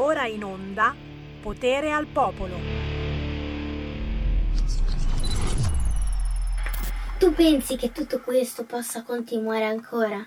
Ora in onda Potere al Popolo. Tu pensi che tutto questo possa continuare ancora?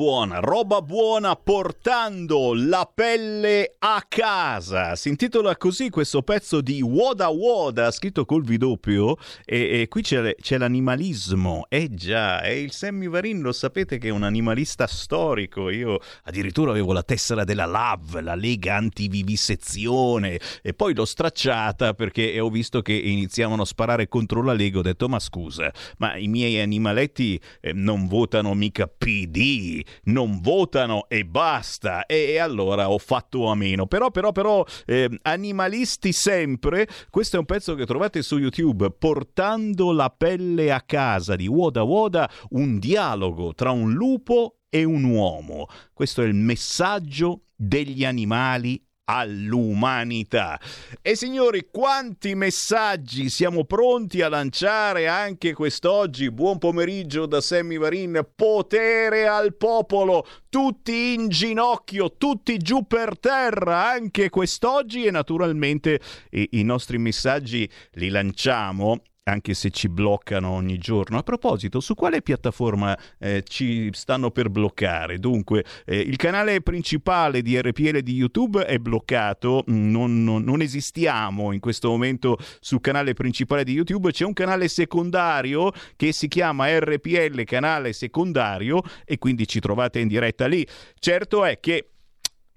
Buona, roba buona portando la pelle a casa. Si intitola così questo pezzo di Woda Woda, scritto col V doppio, e, e qui c'è, c'è l'animalismo. Eh già, e il Sammy Varin lo sapete che è un animalista storico. Io addirittura avevo la tessera della LAV, la Lega Antivivisezione, e poi l'ho stracciata perché ho visto che iniziavano a sparare contro la Lega. Ho detto, ma scusa, ma i miei animaletti eh, non votano mica PD, non votano e basta. E, allora ho fatto a meno. Però, però, però, eh, animalisti sempre. Questo è un pezzo che trovate su YouTube, Portando la pelle a casa di Woda Woda, un dialogo tra un lupo e un uomo. Questo è il messaggio degli animali all'umanità. E signori, quanti messaggi siamo pronti a lanciare anche quest'oggi? Buon pomeriggio da Sammy Varin, potere al popolo, tutti in ginocchio, tutti giù per terra, anche quest'oggi e naturalmente i, i nostri messaggi li lanciamo anche se ci bloccano ogni giorno. A proposito, su quale piattaforma eh, ci stanno per bloccare? Dunque, eh, il canale principale di RPL di YouTube è bloccato, non, non, non, esistiamo in questo momento sul canale principale di YouTube, c'è un canale secondario che si chiama RPL canale secondario e quindi ci trovate in diretta lì. Certo è che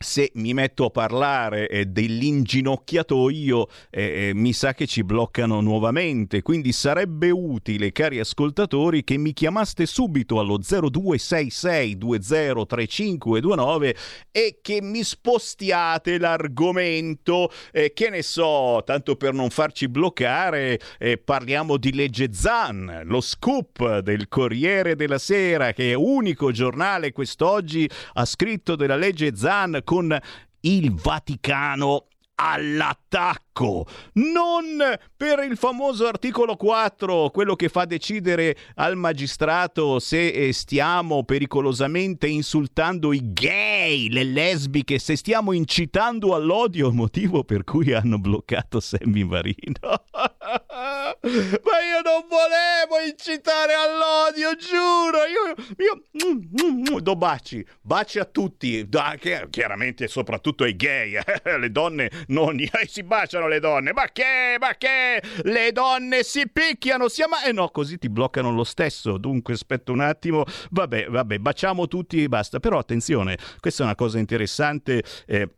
se mi metto a parlare eh, dell'inginocchiatoio, eh, eh, mi sa che ci bloccano nuovamente. Quindi sarebbe utile, cari ascoltatori, che mi chiamaste subito allo 0266203529 e che mi spostiate l'argomento. Eh, che ne so, tanto per non farci bloccare, eh, parliamo di Legge Zan, lo scoop del Corriere della Sera, che è unico giornale quest'oggi ha scritto della legge Zan con il Vaticano all'attacco, non per il famoso articolo 4, quello che fa decidere al magistrato se eh, stiamo pericolosamente insultando i gay, le lesbiche, se stiamo incitando all'odio, motivo per cui hanno bloccato Sammy Marino. Ma io non volevo incitare all'odio, giuro. Io, io do baci, baci a tutti, da, chiaramente soprattutto ai gay, le donne non si baciano le donne. Ma che, ma che? Le donne si picchiano, si ama... E eh no, così ti bloccano lo stesso. Dunque, aspetta un attimo. Vabbè, vabbè, baciamo tutti e basta. Però attenzione, questa è una cosa interessante. Eh,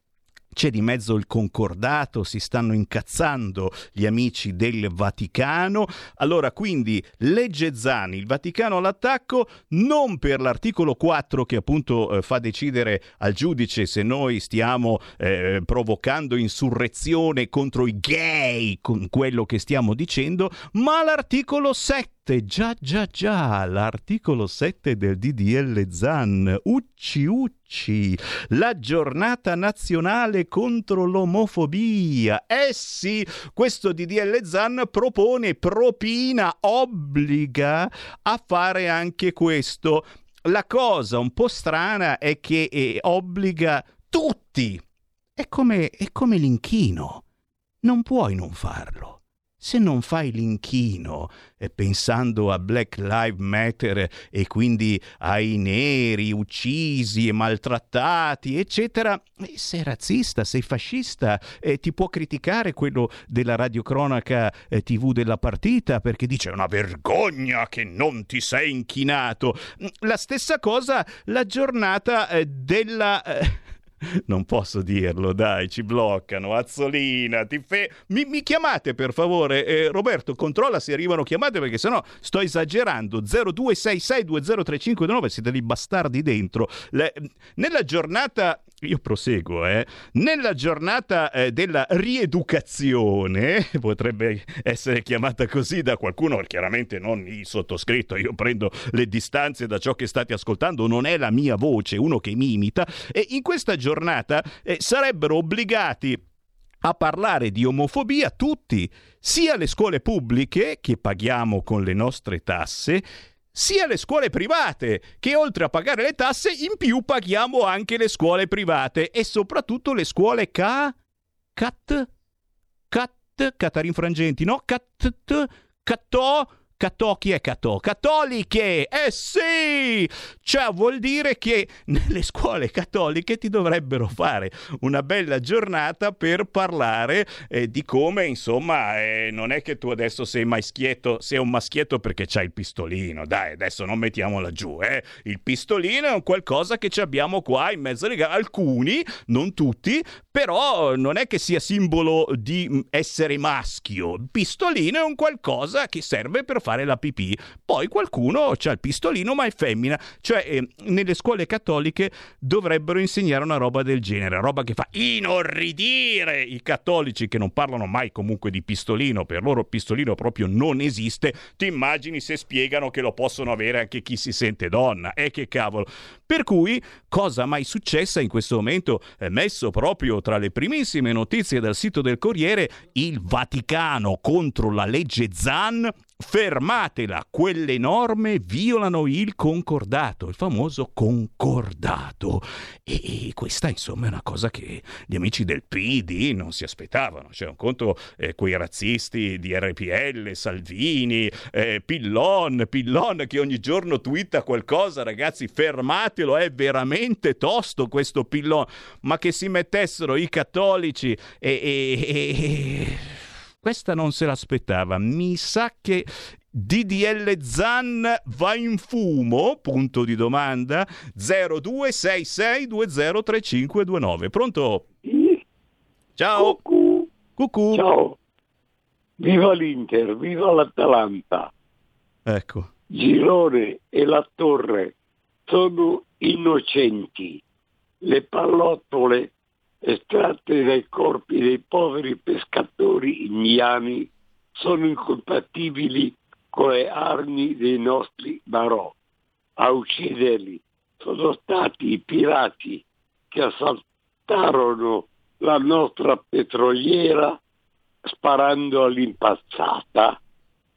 c'è di mezzo il concordato, si stanno incazzando gli amici del Vaticano. Allora, quindi, legge Zani, il Vaticano all'attacco, non per l'articolo 4 che appunto eh, fa decidere al giudice se noi stiamo eh, provocando insurrezione contro i gay, con quello che stiamo dicendo, ma l'articolo 7 7, già già già, l'articolo 7 del DDL ZAN, Ucci Ucci, la giornata nazionale contro l'omofobia. Eh sì, questo DDL ZAN propone, propina, obbliga a fare anche questo. La cosa un po' strana è che eh, obbliga tutti. È come, è come l'inchino. Non puoi non farlo se non fai l'inchino eh, pensando a Black Lives Matter e quindi ai neri uccisi e maltrattati, eccetera, eh, sei razzista, sei fascista, eh, ti può criticare quello della radiocronaca eh, TV della partita perché dice una vergogna che non ti sei inchinato. La stessa cosa la giornata eh, della eh, non posso dirlo, dai, ci bloccano. Azzolina, ti fe... mi, mi, chiamate per favore. Eh, Roberto, controlla se arrivano chiamate perché sennò sto esagerando. 0266203529, siete dei bastardi dentro. Le... Nella giornata io proseguo, eh. Nella giornata eh, della rieducazione, potrebbe essere chiamata così da qualcuno, chiaramente non il sottoscritto, io prendo le distanze da ciò che state ascoltando, non è la mia voce, uno che mi imita, e in questa giornata eh, sarebbero obbligati a parlare di omofobia tutti, sia le scuole pubbliche, che paghiamo con le nostre tasse, sia le scuole private, che oltre a pagare le tasse, in più paghiamo anche le scuole private e soprattutto le scuole ca... cat... cat... Catarin Frangenti, no? cat... catò... Catò chi è Catò? Cattoliche! Eh sì! Cioè vuol dire che nelle scuole cattoliche ti dovrebbero fare una bella giornata per parlare eh, di come, insomma, eh, non è che tu adesso sei maschietto, sei un maschietto perché c'hai il pistolino. Dai, adesso non mettiamola giù, eh. Il pistolino è un qualcosa che ci abbiamo qua in mezzo alle gambe. Alcuni, non tutti, però non è che sia simbolo di mm, essere maschio. Il pistolino è un qualcosa che serve per fare la pipì. Poi qualcuno ha il pistolino ma è femmina. Cioè eh, nelle scuole cattoliche dovrebbero insegnare una roba del genere, roba che fa inorridire i cattolici che non parlano mai comunque di pistolino, per loro pistolino proprio non esiste. Ti immagini se spiegano che lo possono avere anche chi si sente donna? E eh, che cavolo. Per cui, cosa mai successa in questo momento, è messo proprio tra le primissime notizie dal sito del Corriere, il Vaticano contro la legge Zan Fermatela, quelle norme violano il concordato, il famoso concordato. E, questa insomma è una cosa che gli amici del PD non si aspettavano. Cioè un conto eh, quei razzisti di RPL, Salvini, eh, Pillon, Pillon che ogni giorno twitta qualcosa, ragazzi fermatelo, è veramente tosto questo Pillon, ma che si mettessero i cattolici e... e, e questa non se l'aspettava. Mi sa che DDL Zan va in fumo? Punto di domanda. 0266203529. Pronto? Ciao. Cucù. Cucù. Ciao. Viva l'Inter, viva l'Atalanta. Ecco. Girone e la Torre sono innocenti. Le pallottole estratte dai corpi dei poveri pescatori indiani sono incompatibili con le armi dei nostri marò. A ucciderli sono stati i pirati che assaltarono la nostra petroliera sparando all'impazzata.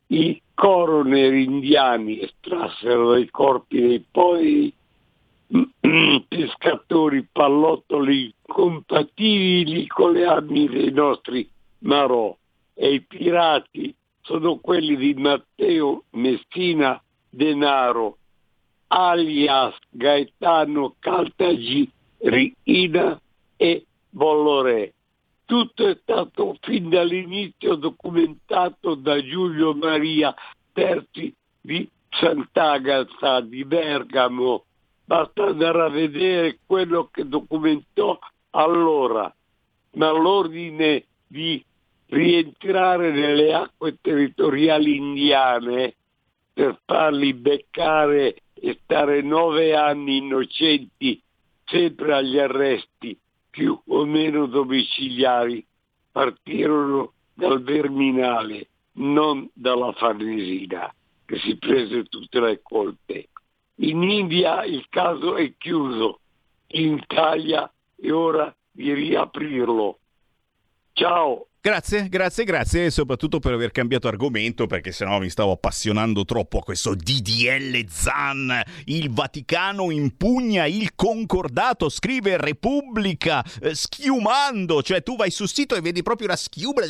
I coroner indiani estrassero dai corpi dei poveri pescatori pallottoli compatibili con le armi dei nostri marò e i pirati sono quelli di Matteo Messina Denaro alias Gaetano Caltagi Rina e Bolloré. Tutto è stato fin dall'inizio documentato da Giulio Maria Terzi di Sant'Agata di Bergamo. Basta andare a vedere quello che documentò allora, ma l'ordine di rientrare nelle acque territoriali indiane per farli beccare e stare nove anni innocenti sempre agli arresti più o meno domiciliari partirono dal Verminale, non dalla Farnesina, che si prese tutte le colpe. In India il caso è chiuso, in Italia è ora di riaprirlo. Ciao. Grazie, grazie, grazie soprattutto per aver cambiato argomento perché sennò mi stavo appassionando troppo a questo DDL Zan. Il Vaticano impugna il concordato, scrive Repubblica, eh, schiumando, cioè tu vai sul sito e vedi proprio la schiuma.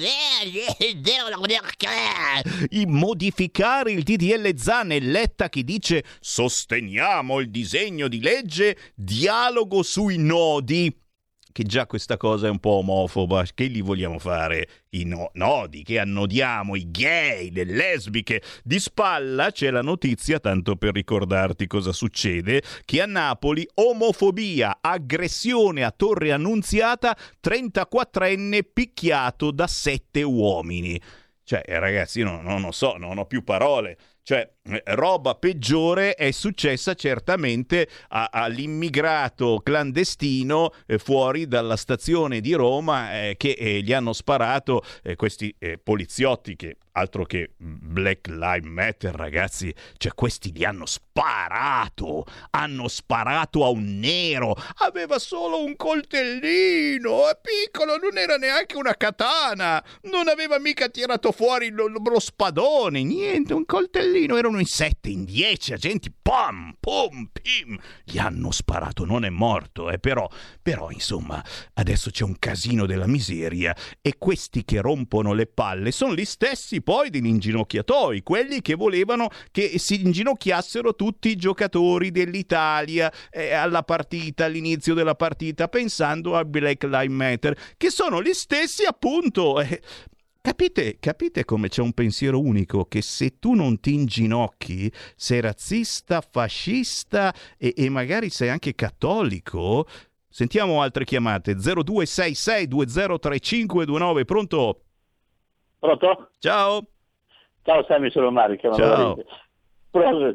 Modificare il DDL Zan e Letta che dice sosteniamo il disegno di legge, dialogo sui nodi che già questa cosa è un po' omofoba, che li vogliamo fare? I no- nodi, che annodiamo, i gay, le lesbiche. Di spalla c'è la notizia, tanto per ricordarti cosa succede, che a Napoli omofobia, aggressione a Torre Annunziata, 34enne picchiato da sette uomini. Cioè, ragazzi, io non, non, non so, non ho più parole. Cioè, eh, roba peggiore è successa certamente a, all'immigrato clandestino eh, fuori dalla stazione di Roma eh, che eh, gli hanno sparato eh, questi eh, poliziotti che altro che Black Lives Matter ragazzi. Cioè questi li hanno sparato. Hanno sparato a un nero. Aveva solo un coltellino. È piccolo non era neanche una katana. Non aveva mica tirato fuori lo, lo spadone niente. Un coltellino erano in sette, in dieci agenti, pam, pum, pim, gli hanno sparato, non è morto, eh, però, però insomma, adesso c'è un casino della miseria e questi che rompono le palle sono gli stessi poi degli inginocchiatoi, quelli che volevano che si inginocchiassero tutti i giocatori dell'Italia eh, alla partita, all'inizio della partita, pensando a Black Lives Matter, che sono gli stessi appunto. Eh, Capite, capite come c'è un pensiero unico che se tu non ti inginocchi, sei razzista, fascista e, e magari sei anche cattolico? Sentiamo altre chiamate. 0266203529, pronto? Pronto? Ciao. Ciao Sammy, sono Mario. Ciao.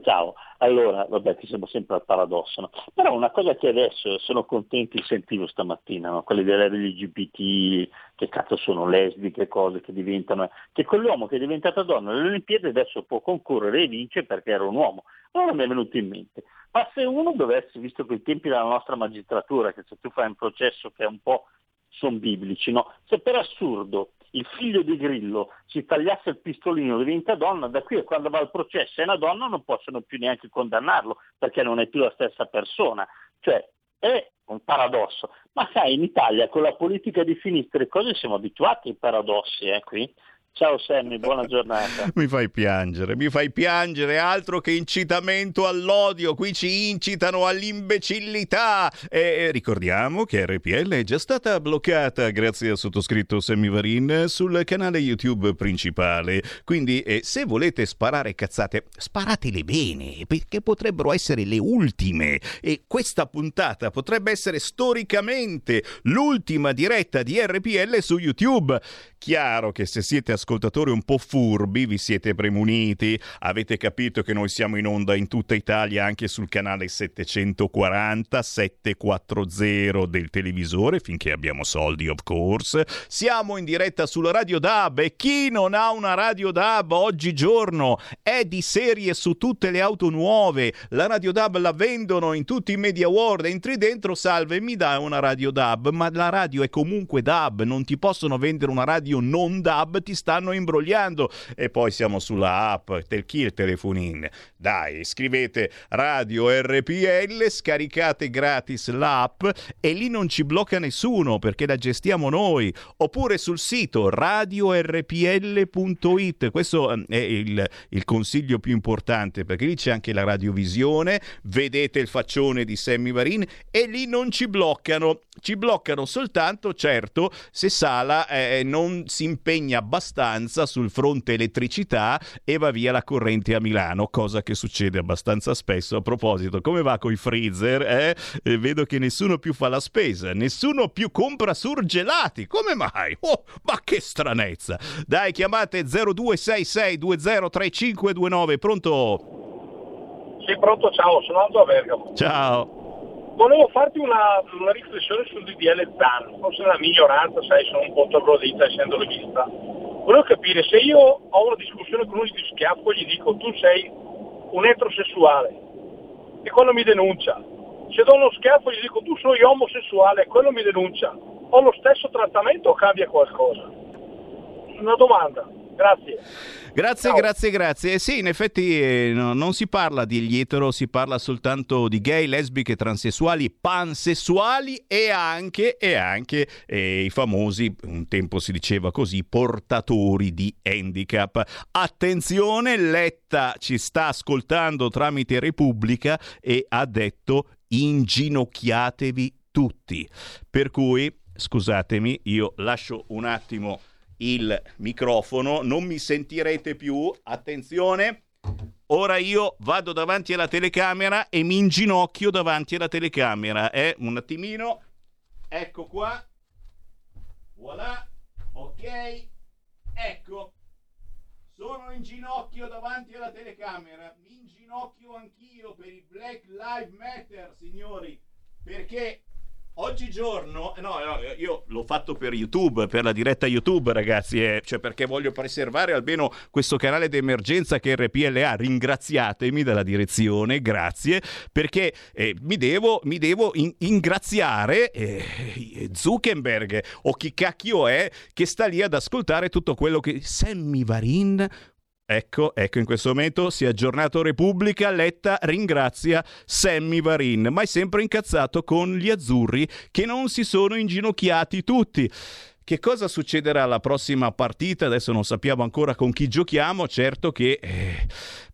Ciao. Allora, vabbè, ti sembra sempre al paradosso, no? Però una cosa che adesso sono contenti, sentivo stamattina, no? quelli dell'LGBT, che cazzo sono lesbiche, cose che diventano, che quell'uomo che è diventato donna alle Olimpiadi adesso può concorrere e vince perché era un uomo. Allora mi è venuto in mente, ma se uno dovesse, visto che i tempi della nostra magistratura, che se tu fai un processo che è un po' sono biblici, no? Se per assurdo il figlio di Grillo si tagliasse il pistolino diventa donna, da qui a quando va al processo è una donna non possono più neanche condannarlo perché non è più la stessa persona. Cioè è un paradosso. Ma sai, in Italia con la politica di sinistra cose siamo abituati ai paradossi eh, qui. Ciao Sammy, buona giornata. mi fai piangere, mi fai piangere, altro che incitamento all'odio, qui ci incitano all'imbecillità. E ricordiamo che RPL è già stata bloccata grazie al sottoscritto Sammy Varin sul canale YouTube principale. Quindi eh, se volete sparare cazzate, sparatele bene, perché potrebbero essere le ultime. E questa puntata potrebbe essere storicamente l'ultima diretta di RPL su YouTube. Chiaro che se siete ascoltatori un po' furbi, vi siete premuniti, avete capito che noi siamo in onda in tutta Italia anche sul canale 740 740 del televisore, finché abbiamo soldi, of course. Siamo in diretta sulla Radio DAB e chi non ha una Radio DAB oggigiorno è di serie su tutte le auto nuove. La Radio DAB la vendono in tutti i media world. Entri dentro, salve, mi dai una Radio DAB, ma la radio è comunque DAB, non ti possono vendere una radio radio non DAB ti stanno imbrogliando. E poi siamo sulla app del chi il telefonin dai scrivete radio RPL scaricate gratis l'app e lì non ci blocca nessuno perché la gestiamo noi. Oppure sul sito radiorpl.it questo ehm, è il, il consiglio più importante perché lì c'è anche la radiovisione vedete il faccione di Sammy Varin e lì non ci bloccano. Ci bloccano soltanto certo se Sala eh, non si impegna abbastanza sul fronte elettricità e va via la corrente a Milano, cosa che succede abbastanza spesso. A proposito, come va con i freezer? Eh? Eh, vedo che nessuno più fa la spesa, nessuno più compra surgelati. Come mai? Oh, ma che stranezza! Dai, chiamate 0266203529. Pronto? Sì, pronto, ciao, sono Aldo a Bergamo. Ciao. Volevo farti una, una riflessione sul DDL ZAN, forse la minoranza, sai, sono un po' troglodita essendo legista. Volevo capire se io ho una discussione con uno di schiaffo e gli dico tu sei un eterosessuale e quello mi denuncia. Se do uno schiaffo e gli dico tu sei omosessuale e quello mi denuncia. Ho lo stesso trattamento o cambia qualcosa? Una domanda. Grazie. Grazie, Ciao. grazie, grazie. Sì, in effetti eh, no, non si parla di etero, si parla soltanto di gay, lesbiche, transessuali, pansessuali e anche, e anche eh, i famosi, un tempo si diceva così, portatori di handicap. Attenzione, Letta ci sta ascoltando tramite Repubblica e ha detto inginocchiatevi tutti. Per cui, scusatemi, io lascio un attimo il microfono, non mi sentirete più. Attenzione. Ora io vado davanti alla telecamera e mi inginocchio davanti alla telecamera. Eh? Un attimino. Ecco qua. Voilà. Ok. Ecco. Sono in ginocchio davanti alla telecamera. Mi inginocchio anch'io per il Black Lives Matter, signori. Perché Oggigiorno, no, no, io l'ho fatto per YouTube, per la diretta YouTube, ragazzi, eh, cioè perché voglio preservare almeno questo canale d'emergenza che RPLA. Ringraziatemi dalla direzione, grazie, perché eh, mi devo, mi devo in- ingraziare eh, Zuckerberg o chi cacchio è che sta lì ad ascoltare tutto quello che Sammy Varin Ecco, ecco, in questo momento si è aggiornato Repubblica, Letta ringrazia Sammy Varin, ma è sempre incazzato con gli azzurri che non si sono inginocchiati tutti. Che cosa succederà alla prossima partita? Adesso non sappiamo ancora con chi giochiamo, certo che eh,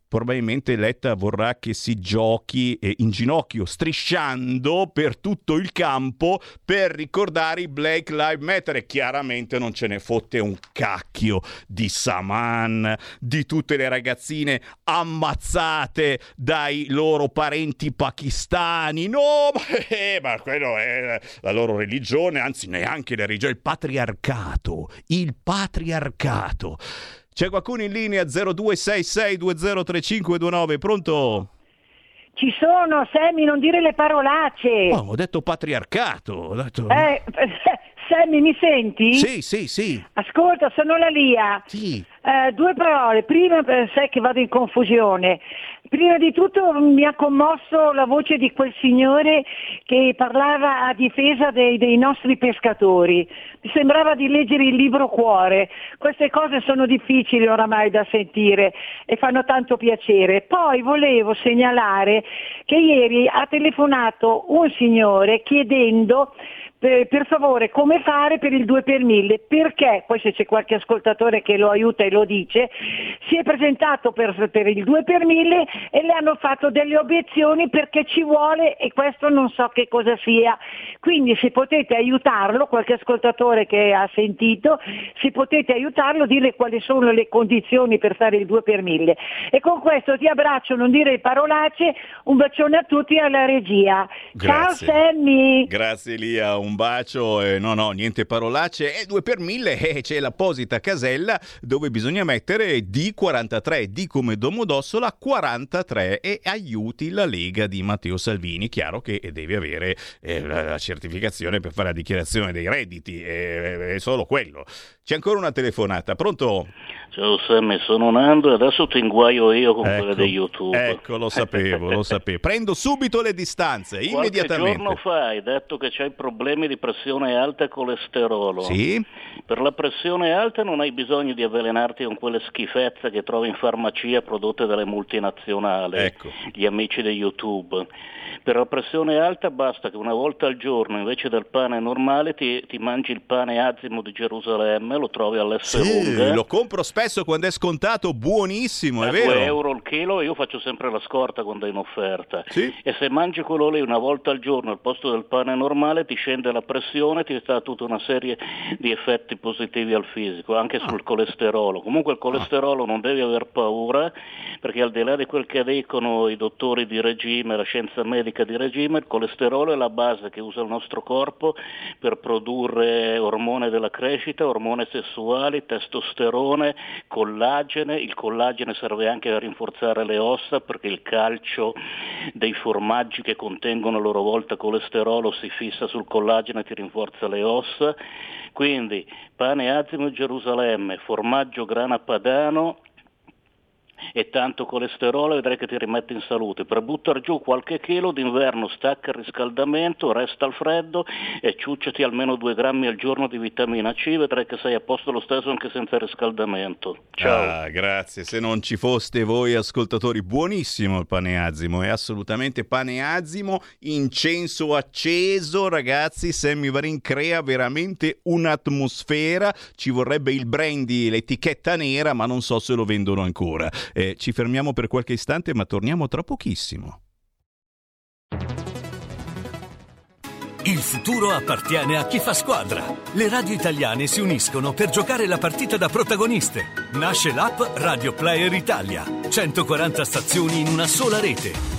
probabilmente Letta vorrà che si giochi eh, in ginocchio, strisciando per tutto il campo per ricordare i Black Lives Matter e chiaramente non ce ne fotte un cacchio di Saman, di tutte le ragazzine ammazzate dai loro parenti pakistani. No, ma, eh, ma quello è la loro religione, anzi neanche la religione, il patriarcato, il patriarcato. C'è qualcuno in linea 0266203529, pronto? Ci sono, Sammy, non dire le parolacce. Oh, ho detto patriarcato. Ho detto... Eh, Sammy, mi senti? Sì, sì, sì. Ascolta, sono la Lia. Sì. Eh, due parole. Prima, eh, sai che vado in confusione. Prima di tutto mi ha commosso la voce di quel signore che parlava a difesa dei, dei, nostri pescatori. Mi sembrava di leggere il libro Cuore. Queste cose sono difficili oramai da sentire e fanno tanto piacere. Poi volevo segnalare che ieri ha telefonato un signore chiedendo per, per, favore come fare per il 2 per 1000 perché poi se c'è qualche ascoltatore che lo aiuta e lo dice si è presentato per, per, il 2 per 1000 e le hanno fatto delle obiezioni perché ci vuole e questo non so che cosa sia. Quindi se potete aiutarlo qualche ascoltatore che ha sentito se potete aiutarlo dire quali sono le condizioni per fare il 2 per 1000 e con questo ti abbraccio non dire parolacce un bacione a tutti alla regia. Grazie. ciao Sammy. Grazie Lia un bacio, eh, no no, niente parolacce, e 2 per 1000 eh, c'è l'apposita casella dove bisogna mettere D43, D come Domodossola 43 e aiuti la Lega di Matteo Salvini, chiaro che devi avere eh, la certificazione per fare la dichiarazione dei redditi, è solo quello. C'è ancora una telefonata, pronto? Ciao Sammy, sono Nando e adesso ti inguaio io con ecco, quelle di YouTube. Ecco, lo sapevo, lo sapevo. Prendo subito le distanze, Qualche immediatamente. giorno fa hai detto che c'hai problemi di pressione alta e colesterolo. Sì? Per la pressione alta non hai bisogno di avvelenarti con quelle schifezze che trovi in farmacia prodotte dalle multinazionali, ecco. gli amici di YouTube. Per la pressione alta basta che una volta al giorno invece del pane normale ti, ti mangi il pane azimo di Gerusalemme, lo trovi all'S Sì, lo compro spesso quando è scontato, buonissimo, è a vero. 2 euro il chilo io faccio sempre la scorta quando è in offerta Sì. e se mangi quello lì una volta al giorno al posto del pane normale ti scende la pressione ti sta tutta una serie di effetti positivi al fisico anche Ah. sul colesterolo. Comunque il colesterolo non devi aver paura perché al di là di quel che dicono i dottori di regime la scienza medica di regime il colesterolo è la base che usa il nostro corpo per produrre ormone della crescita ormoni sessuali testosterone collagene, il collagene serve anche a rinforzare le ossa perché il calcio dei formaggi che contengono a loro volta colesterolo si fissa sul collagene e ti rinforza le ossa. Quindi pane azimo Gerusalemme, formaggio grana padano e tanto colesterolo vedrai che ti rimette in salute. Per buttare giù qualche chilo d'inverno stacca il riscaldamento, resta al freddo e ciucciati almeno due grammi al giorno di vitamina C, vedrai che sei a posto lo stesso anche senza riscaldamento. Ciao. Ah, grazie. Se non ci foste voi ascoltatori, buonissimo il paneazimo, è assolutamente paneazimo, incenso acceso, ragazzi, Sammy Varin crea veramente un'atmosfera, ci vorrebbe il brandy, l'etichetta nera, ma non so se lo vendono ancora. Eh, ci fermiamo per qualche istante, ma torniamo tra pochissimo. Il futuro appartiene a chi fa squadra. Le radio italiane si uniscono per giocare la partita da protagoniste. Nasce l'app Radio Player Italia. 140 stazioni in una sola rete.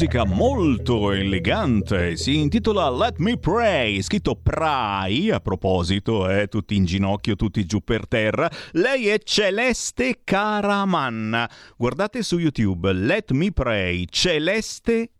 Musica molto elegante, si intitola Let Me Pray, scritto Pray, a proposito, eh, tutti in ginocchio, tutti giù per terra. Lei è Celeste Caramanna. Guardate su YouTube, Let Me Pray, Celeste Caramanna,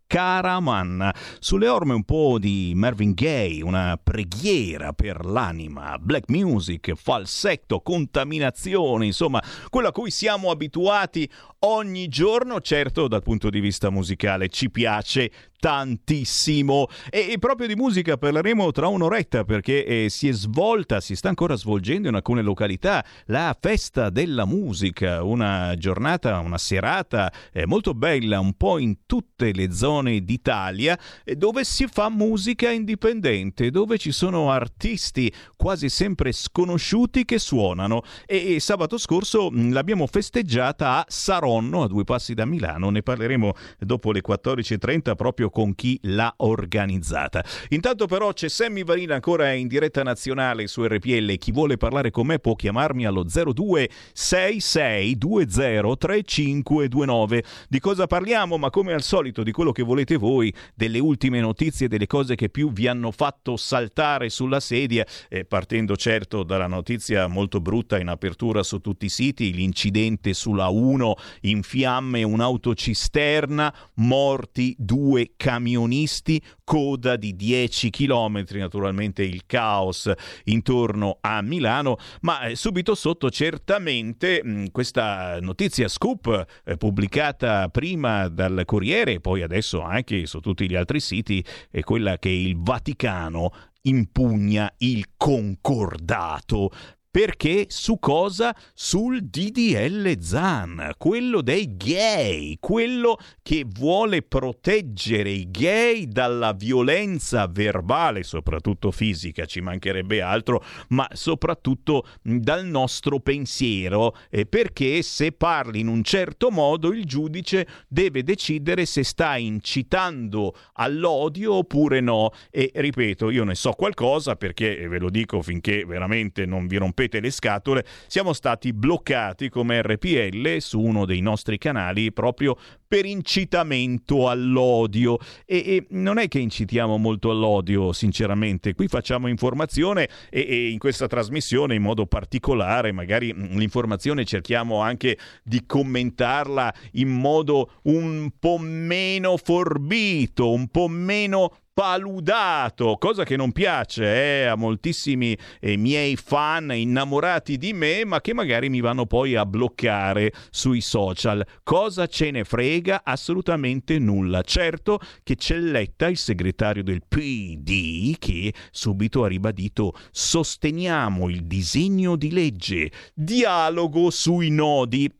sulle orme un po' di Marvin Gaye, una preghiera per l'anima, black music, falsetto, contaminazione, insomma, quello a cui siamo abituati ogni giorno, certo dal punto di vista musicale ci piace tantissimo. E, e proprio di musica parleremo tra un'oretta perché eh, si è svolta, si sta ancora svolgendo in alcune località la festa della musica, una giornata, una serata eh, molto bella un po' in tutte le zone d'Italia eh, dove si fa musica indipendente, dove ci sono artisti quasi sempre sconosciuti che suonano. E, e sabato scorso mh, l'abbiamo festeggiata a Saronno, a due passi da Milano, ne parleremo dopo le 14.30 proprio con chi l'ha organizzata. Intanto però c'è Sammy Varina ancora in diretta nazionale su RPL, chi vuole parlare con me può chiamarmi allo 0266203529. Di cosa parliamo? Ma come al solito di quello che volete voi, delle ultime notizie, delle cose che più vi hanno fatto saltare sulla sedia, eh, partendo certo dalla notizia molto brutta in apertura su tutti i siti, l'incidente sulla 1 in fiamme, un'autocisterna, morti due camionisti, coda di 10 km, naturalmente il caos intorno a Milano, ma eh, subito sotto certamente mh, questa notizia scoop eh, pubblicata prima dal Corriere e poi adesso anche su tutti gli altri siti è quella che il Vaticano impugna il concordato perché su cosa? Sul DDL Zan, quello dei gay, quello che vuole proteggere i gay dalla violenza verbale, soprattutto fisica, ci mancherebbe altro, ma soprattutto dal nostro pensiero, eh, perché se parli in un certo modo il giudice deve decidere se sta incitando all'odio oppure no. E ripeto, io ne so qualcosa perché, ve lo dico finché veramente non vi rompete le scatole, siamo stati bloccati come RPL su uno dei nostri canali proprio per incitamento all'odio. E, e non è che incitiamo molto all'odio sinceramente. Qui facciamo informazione e, e in questa trasmissione in modo particolare magari mm, l'informazione cerchiamo anche di commentarla in modo un po' meno forbito un po' meno paludato, cosa che non piace eh, a moltissimi eh, miei fan innamorati di me, ma che magari mi vanno poi a bloccare sui social. Cosa ce ne frega? Assolutamente nulla. Certo che c'è Letta, il segretario del PD, che subito ha ribadito sosteniamo il disegno di legge, dialogo sui nodi.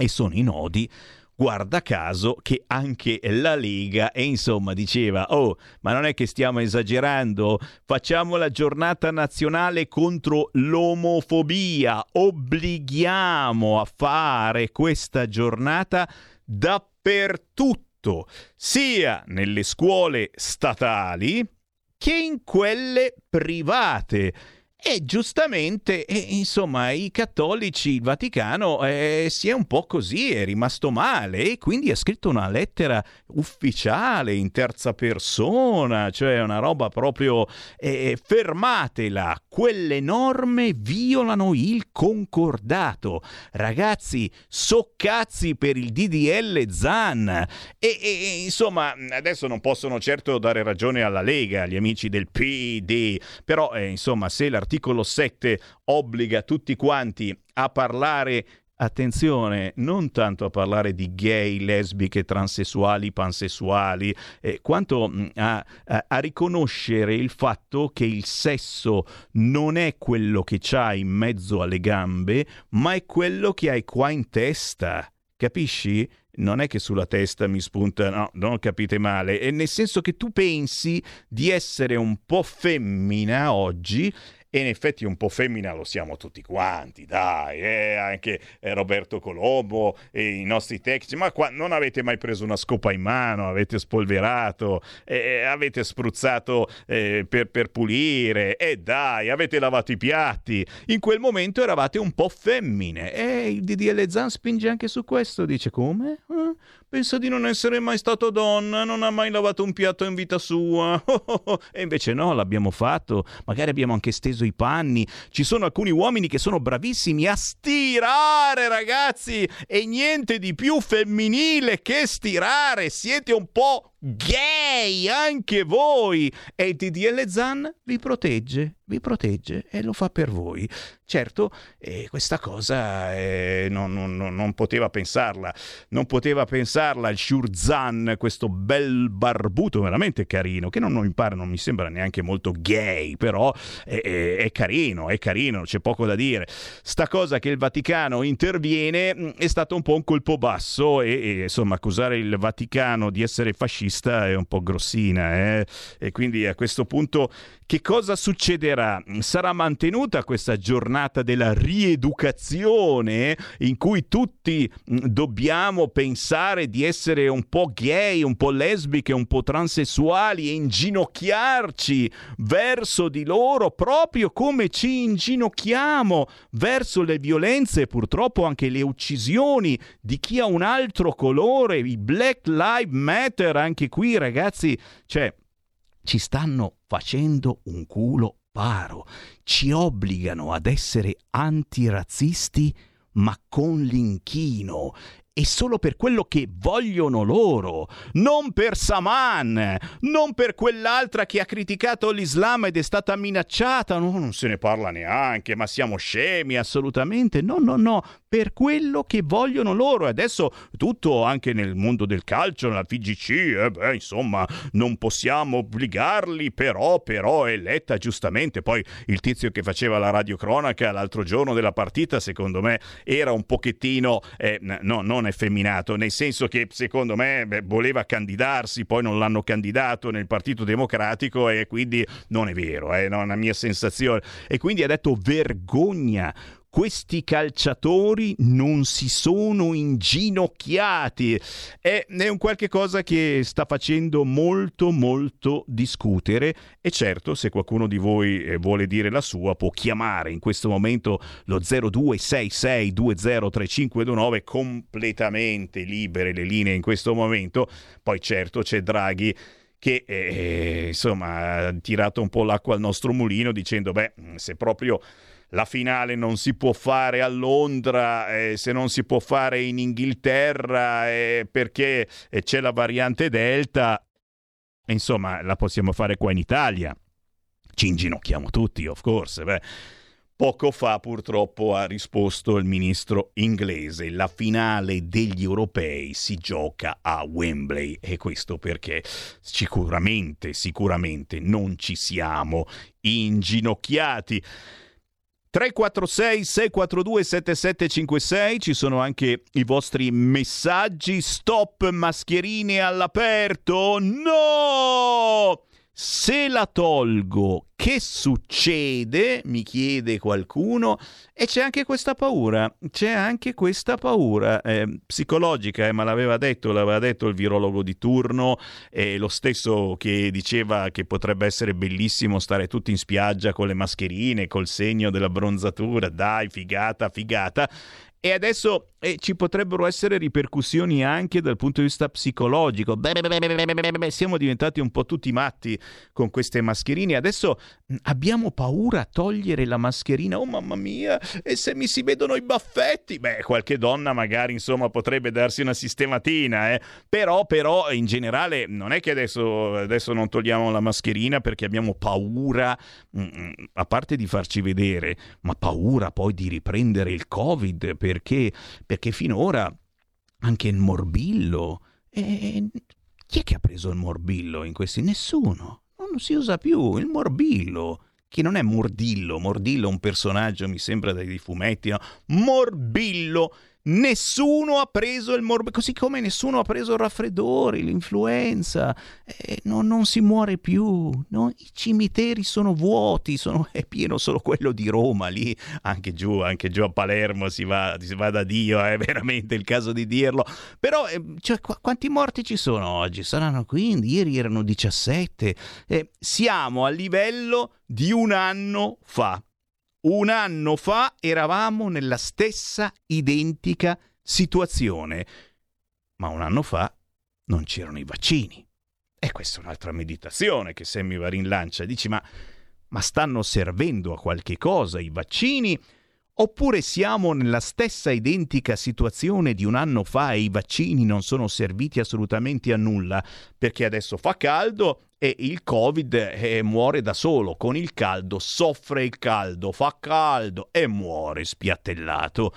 E sono i nodi guarda caso che anche la Lega e insomma diceva oh ma non è che stiamo esagerando? Facciamo la giornata nazionale contro l'omofobia. Obblighiamo a fare questa giornata dappertutto sia nelle scuole statali che in quelle private e giustamente, eh, insomma, i cattolici, il Vaticano eh, si è un po' così, è rimasto male e quindi ha scritto una lettera ufficiale in terza persona, cioè una roba proprio eh, fermatela, quelle norme violano il concordato. Ragazzi, soccazzi per il DDL Zan. E, e insomma, adesso non possono certo dare ragione alla Lega, agli amici del PD, però eh, insomma, se l'articolo l'articolo 7 obbliga tutti quanti a parlare Attenzione, non tanto a parlare di gay, lesbiche, transessuali, pansessuali, eh, quanto mh, a, a, a, riconoscere il fatto che il sesso non è quello che c'hai in mezzo alle gambe, ma è quello che hai qua in testa. Capisci? non è che sulla testa mi spunta, no, non capite male, è nel senso che tu pensi di essere un po' femmina oggi E in effetti un po' femmina lo siamo tutti quanti, dai, eh, anche eh, Roberto Colombo e i nostri tecnici, ma qua non avete mai preso una scopa in mano, avete spolverato, eh, avete spruzzato eh, per, per pulire, e dai, avete lavato i piatti. In quel momento eravate un po' femmine e il DDL Zan spinge anche su questo, dice come? Pensa di non essere mai stato donna, non ha mai lavato un piatto in vita sua. e invece no, l'abbiamo fatto. Magari abbiamo anche steso i panni. Ci sono alcuni uomini che sono bravissimi a stirare, ragazzi. E niente di più femminile che stirare. Siete un po' gay anche voi. E il DDL Zan vi protegge, vi protegge e lo fa per voi. Certo, eh, questa cosa eh, non, non- non- poteva pensarla, non poteva pensarla il Shurzan, questo bel barbuto veramente carino, che non, non mi pare, non mi sembra neanche molto gay, però è, è- è carino, è carino, c'è poco da dire. Sta cosa che il Vaticano interviene mh, è stato un po' un colpo basso e, e, insomma accusare il Vaticano di essere fascista è un po' grossina, eh? e quindi a questo punto che cosa succederà? Sarà mantenuta questa giornata della rieducazione in cui tutti mh, dobbiamo pensare di essere un po' gay, un po' lesbiche, un po' transessuali e inginocchiarci verso di loro proprio come ci inginocchiamo verso le violenze e purtroppo anche le uccisioni di chi ha un altro colore, i Black Lives Matter anche qui ragazzi, cioè ci stanno facendo un culo paro, ci obbligano ad essere antirazzisti ma con l'inchino e solo per quello che vogliono loro, non per Saman, non per quell'altra che ha criticato l'Islam ed è stata minacciata, no, non se ne parla neanche, ma siamo scemi assolutamente, no, no, no, per quello che vogliono loro. E adesso tutto anche nel mondo del calcio, nella FIGC, eh beh, insomma, non possiamo obbligarli, però, però è eletta giustamente, poi il tizio che faceva la radiocronaca l'altro giorno della partita, secondo me, era un pochettino, eh, no, non effeminato, nel senso che secondo me beh, voleva candidarsi, poi non l'hanno candidato nel Partito Democratico e quindi non è vero, è una mia sensazione. E quindi ha detto vergogna. Questi calciatori non si sono inginocchiati. È, è un qualche cosa che sta facendo molto molto discutere e certo se qualcuno di voi eh, vuole dire la sua può chiamare in questo momento lo 0266203529 completamente libere le linee in questo momento. Poi certo c'è Draghi che eh, insomma ha tirato un po' l'acqua al nostro mulino dicendo beh se proprio la finale non si può fare a Londra, eh, se non si può fare in Inghilterra eh, perché eh, c'è la variante Delta, insomma la possiamo fare qua in Italia. Ci inginocchiamo tutti, of course. Beh. Poco fa purtroppo ha risposto il ministro inglese, la finale degli europei si gioca a Wembley e questo perché sicuramente, sicuramente non ci siamo inginocchiati. 346 642 7756 ci sono anche i vostri messaggi. Stop mascherine all'aperto? No se la tolgo che succede? Mi chiede qualcuno. E c'è anche questa paura c'è anche questa paura eh, psicologica eh, ma l'aveva detto l'aveva detto il virologo di turno eh, lo stesso che diceva che potrebbe essere bellissimo stare tutti in spiaggia con le mascherine col segno della bronzatura. Dai figata figata e adesso eh, ci potrebbero essere ripercussioni anche dal punto di vista psicologico. Siamo diventati un po' tutti matti con queste mascherine. Adesso mh, abbiamo paura a togliere la mascherina. Oh mamma mia, e se mi si vedono i baffetti? Beh, qualche donna magari insomma potrebbe darsi una sistematina, eh. Però, però in generale non è che adesso, adesso non togliamo la mascherina perché abbiamo paura, mh, a parte di farci vedere, ma paura poi di riprendere il Covid perché, perché finora anche il morbillo. eh, chi è che ha preso il morbillo in questi? Nessuno. Non si usa più il morbillo. Che non è Mordillo, Mordillo è un personaggio, mi sembra, dei fumetti, no? Morbillo Nessuno ha preso il morbo, così come nessuno ha preso il raffreddore, l'influenza. Eh, no- non si muore più. no? I cimiteri sono vuoti, sono- è pieno solo quello di Roma lì. Anche giù, anche giù a Palermo si va, si va da Dio, è veramente il caso di dirlo. Però, eh, cioè, qu- quanti morti ci sono oggi? Saranno 15, ieri erano 17. Eh, siamo a livello di un anno fa. Un anno fa eravamo nella stessa identica situazione, ma un anno fa non c'erano i vaccini. E questa è un'altra meditazione che Sammy Varin lancia. Dici, ma, ma stanno servendo a qualche cosa i vaccini? Oppure siamo nella stessa identica situazione di un anno fa e i vaccini non sono serviti assolutamente a nulla perché adesso fa caldo e il Covid eh, muore da solo, con il caldo soffre il caldo, fa caldo e muore spiattellato.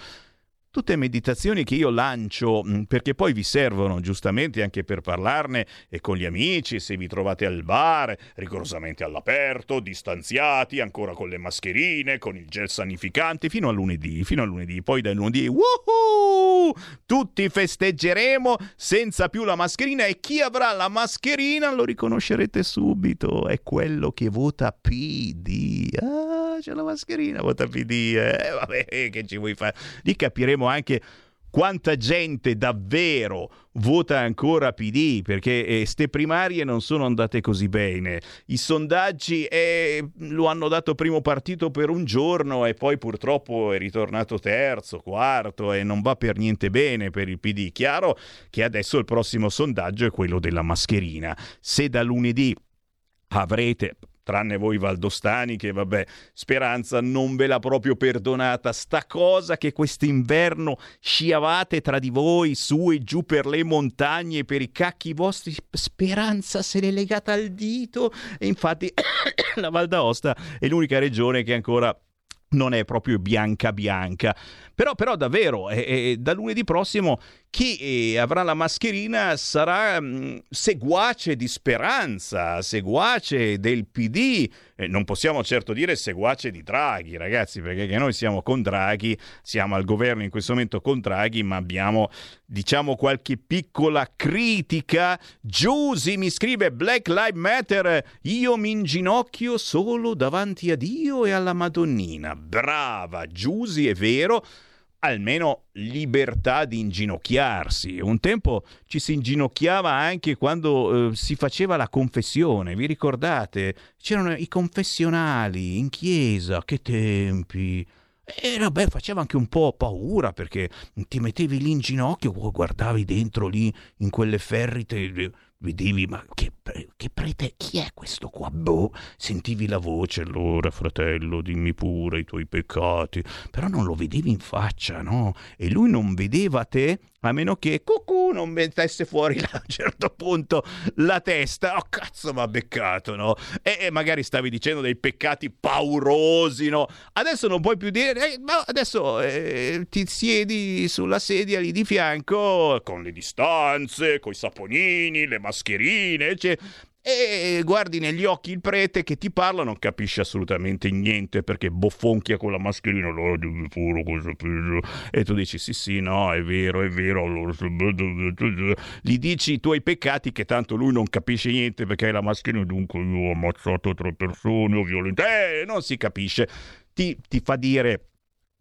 Tutte meditazioni che io lancio mh, perché poi vi servono giustamente anche per parlarne e con gli amici, se vi trovate al bar, rigorosamente all'aperto, distanziati, ancora con le mascherine, con il gel sanificante, fino a lunedì, fino a lunedì. Poi dal lunedì, woohoo! Tutti festeggeremo senza più la mascherina e chi avrà la mascherina lo riconoscerete subito, è quello che vota PD. Ah, c'è la mascherina, vota PD. Eh, vabbè, che ci vuoi fare? Lì capiremo anche quanta gente davvero vota ancora PD perché eh, primarie non sono andate così bene. I sondaggi eh, lo hanno dato primo partito per un giorno e poi purtroppo è ritornato terzo, quarto e non va per niente bene per il PD. Chiaro che adesso il prossimo sondaggio è quello della mascherina. Se da lunedì avrete tranne voi valdostani che vabbè, Speranza non ve l'ha proprio perdonata, sta cosa che quest'inverno sciavate tra di voi su e giù per le montagne per i cacchi vostri, Speranza se l'è legata al dito e infatti la Val d'Aosta è l'unica regione che ancora non è proprio bianca bianca. Però, però davvero, eh, da lunedì prossimo chi eh, avrà la mascherina sarà mh, seguace di Speranza, seguace del PD. Eh, non possiamo certo dire seguace di Draghi, ragazzi, perché noi siamo con Draghi, siamo al governo in questo momento con Draghi, ma abbiamo, diciamo, qualche piccola critica. Giusy mi scrive Black Lives Matter, io mi inginocchio solo davanti a Dio e alla Madonnina. Brava, Giusy, è vero almeno libertà di inginocchiarsi. Un tempo ci si inginocchiava anche quando eh, si faceva la confessione, vi ricordate? C'erano i confessionali in chiesa, che tempi. E vabbè, faceva anche un po' paura perché ti mettevi lì in ginocchio, guardavi dentro lì in quelle ferrite, vedevi, ma che, che prete, chi è questo qua? Boh, sentivi la voce, allora fratello, dimmi pure i tuoi peccati, però non lo vedevi in faccia, no? E lui non vedeva te, a meno che cucù non mettesse fuori a un certo punto la testa. Oh cazzo, mi beccato, no? E, e magari stavi dicendo dei peccati paurosi, no? Adesso non puoi più dire, eh, no, adesso eh, ti siedi sulla sedia lì di fianco con le distanze, con i saponini, le mascherine, eccetera. E guardi negli occhi il prete che ti parla, non capisce assolutamente niente perché boffonchia con la mascherina, allora dimmi pure cosa pensi. E tu dici: Sì, sì, no, è vero, è vero. Allora, gli dici i tuoi peccati che tanto lui non capisce niente perché hai la mascherina. Dunque, io ho ammazzato tre persone, ho violentato. Eh, non si capisce. Ti, ti fa dire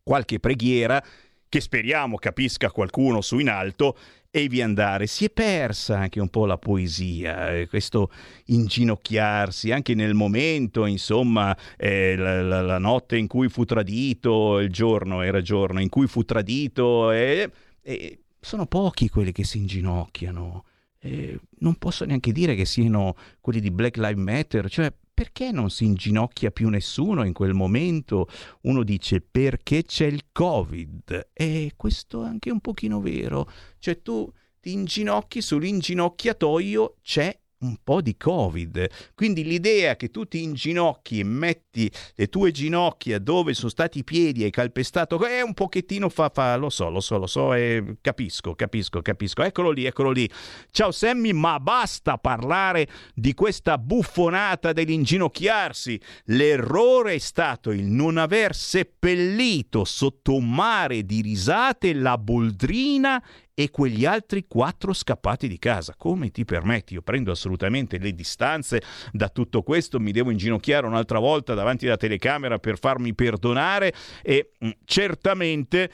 qualche preghiera che speriamo capisca qualcuno su in alto e vi andare. Si è persa anche un po' la poesia, eh, questo inginocchiarsi, anche nel momento, insomma, eh, la, la, la, notte in cui fu tradito, il giorno era giorno in cui fu tradito, e, e sono pochi quelli che si inginocchiano. Eh, non posso neanche dire che siano quelli di Black Lives Matter, cioè perché non si inginocchia più nessuno in quel momento? Uno dice perché c'è il Covid e questo è anche un pochino vero. Cioè tu ti inginocchi sull'inginocchiatoio c'è un po' di Covid. Quindi l'idea che tu ti inginocchi e metti le tue ginocchia dove sono stati i piedi e hai calpestato è un pochettino fa, fa lo so, lo so, lo so, e capisco, capisco, capisco. Eccolo lì, eccolo lì. Ciao Sammy, ma basta parlare di questa buffonata dell'inginocchiarsi. L'errore è stato il non aver seppellito sotto un mare di risate la boldrina e quegli altri quattro scappati di casa. Come ti permetti? Io prendo assolutamente le distanze da tutto questo, mi devo inginocchiare un'altra volta davanti alla telecamera per farmi perdonare e mm, certamente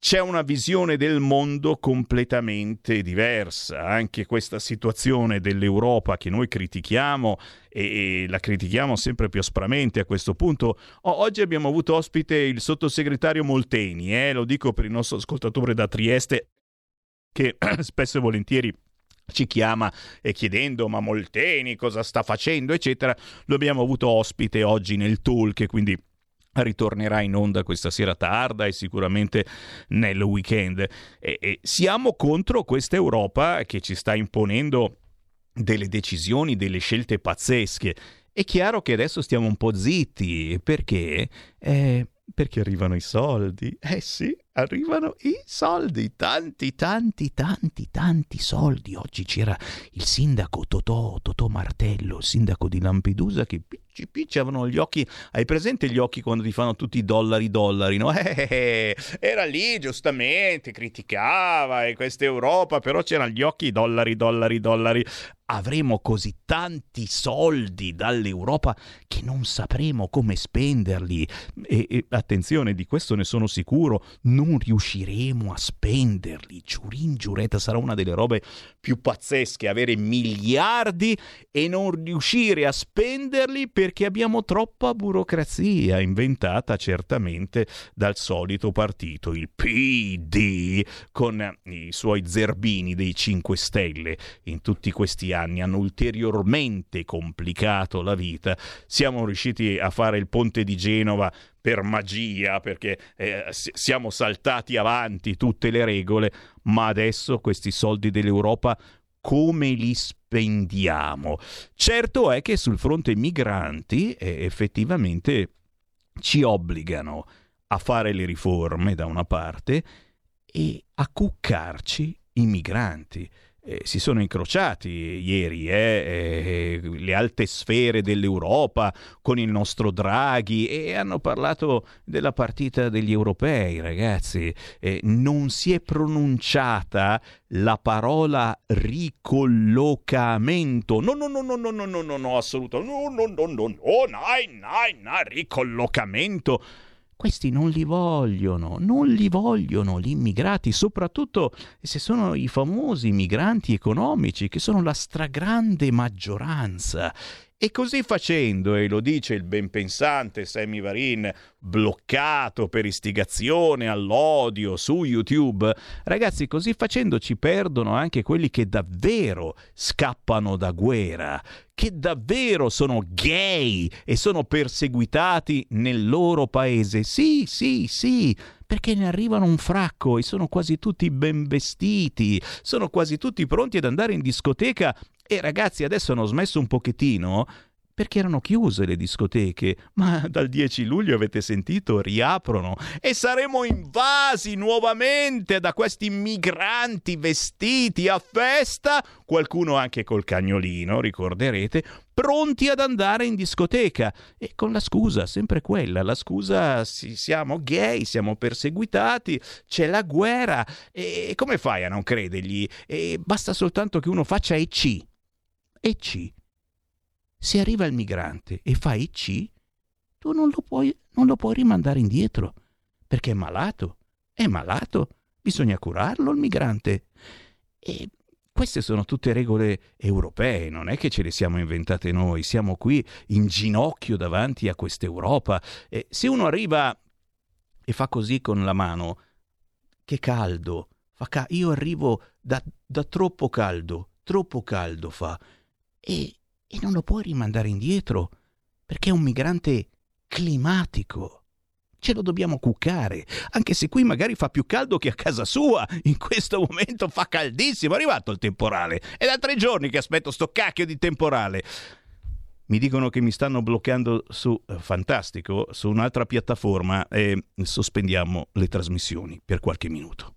c'è una visione del mondo completamente diversa. Anche questa situazione dell'Europa che noi critichiamo e, la critichiamo sempre più aspramente a questo punto. Oggi abbiamo avuto ospite il sottosegretario Molteni, eh, lo dico per il nostro ascoltatore da Trieste che spesso e volentieri ci chiama e chiedendo ma Molteni cosa sta facendo? eccetera lo abbiamo avuto ospite oggi nel talk quindi ritornerà in onda questa sera tarda e sicuramente nel weekend. E, e siamo contro questa Europa che ci sta imponendo delle decisioni, delle scelte pazzesche. È chiaro che adesso stiamo un po' zitti. Perché? Eh, perché arrivano i soldi. Eh sì, arrivano i soldi, tanti, tanti, tanti, tanti soldi. Oggi c'era il sindaco Totò, Totò Martello, il sindaco di Lampedusa, che picci picci avevano gli occhi. Hai presente gli occhi quando ti fanno tutti i dollari, dollari, no? Eh, era lì, giustamente, criticava e questa Europa, però c'erano gli occhi dollari, dollari, dollari. Avremo così tanti soldi dall'Europa che non sapremo come spenderli. E, e attenzione, di questo ne sono sicuro, non riusciremo a spenderli. Giurin giuretta sarà una delle robe più pazzesche, avere miliardi e non riuscire a spenderli perché abbiamo troppa burocrazia inventata certamente dal solito partito, il PD, con i suoi zerbini dei 5 Stelle. In tutti questi anni hanno ulteriormente complicato la vita. Siamo riusciti a fare il ponte di Genova per magia, perché eh, siamo saltati avanti tutte le regole, ma adesso questi soldi dell'Europa come li spendiamo? Certo è che sul fronte migranti eh, effettivamente ci obbligano a fare le riforme da una parte e a cuccarci i migranti. Eh, si sono incrociati ieri eh, eh, le alte sfere dell'Europa con il nostro Draghi e hanno parlato della partita degli europei, ragazzi. Eh, non si è pronunciata la parola ricollocamento. No, no, no, no, no, no, no, no, no, assolutamente. No, no, no, no, no, nein, nein, nein, ricollocamento. Questi non li vogliono, non li vogliono gli immigrati, soprattutto se sono i famosi migranti economici, che sono la stragrande maggioranza. E così facendo, e lo dice il ben pensante Sammy Varin, bloccato per istigazione all'odio su YouTube, ragazzi, così facendo ci perdono anche quelli che davvero scappano da guerra, che davvero sono gay e sono perseguitati nel loro paese. Sì, sì, sì, perché ne arrivano un fracco e sono quasi tutti ben vestiti, sono quasi tutti pronti ad andare in discoteca. E ragazzi adesso hanno smesso un pochettino perché erano chiuse le discoteche, ma dal 10 luglio avete sentito riaprono e saremo invasi nuovamente da questi migranti vestiti a festa, qualcuno anche col cagnolino, ricorderete, pronti ad andare in discoteca e con la scusa sempre quella, la scusa sì, siamo gay, siamo perseguitati, c'è la guerra e come fai a non credergli? E basta soltanto che uno faccia EC. EC. Se arriva il migrante e fa EC, tu non lo puoi, non lo puoi rimandare indietro perché è malato. È malato, bisogna curarlo il migrante. E queste sono tutte regole europee, non è che ce le siamo inventate noi, siamo qui in ginocchio davanti a quest'Europa. E se uno arriva e fa così con la mano, che caldo, io arrivo da, da troppo caldo, troppo caldo fa, e, e non lo puoi rimandare indietro, perché è un migrante climatico. ce lo dobbiamo cuccare, anche se qui magari fa più caldo che a casa sua. In questo momento fa caldissimo, è arrivato il temporale. È da tre giorni che aspetto sto cacchio di temporale. Mi dicono che mi stanno bloccando su eh, Fantastico, su un'altra piattaforma e sospendiamo le trasmissioni per qualche minuto.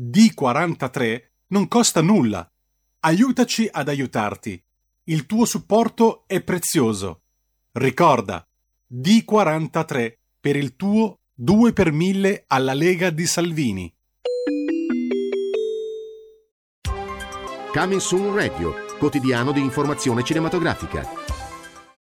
D43 non costa nulla. Aiutaci ad aiutarti. Il tuo supporto è prezioso. Ricorda, D43 per il tuo 2 per 1000 alla Lega di Salvini. Coming Soon Radio, quotidiano di informazione cinematografica.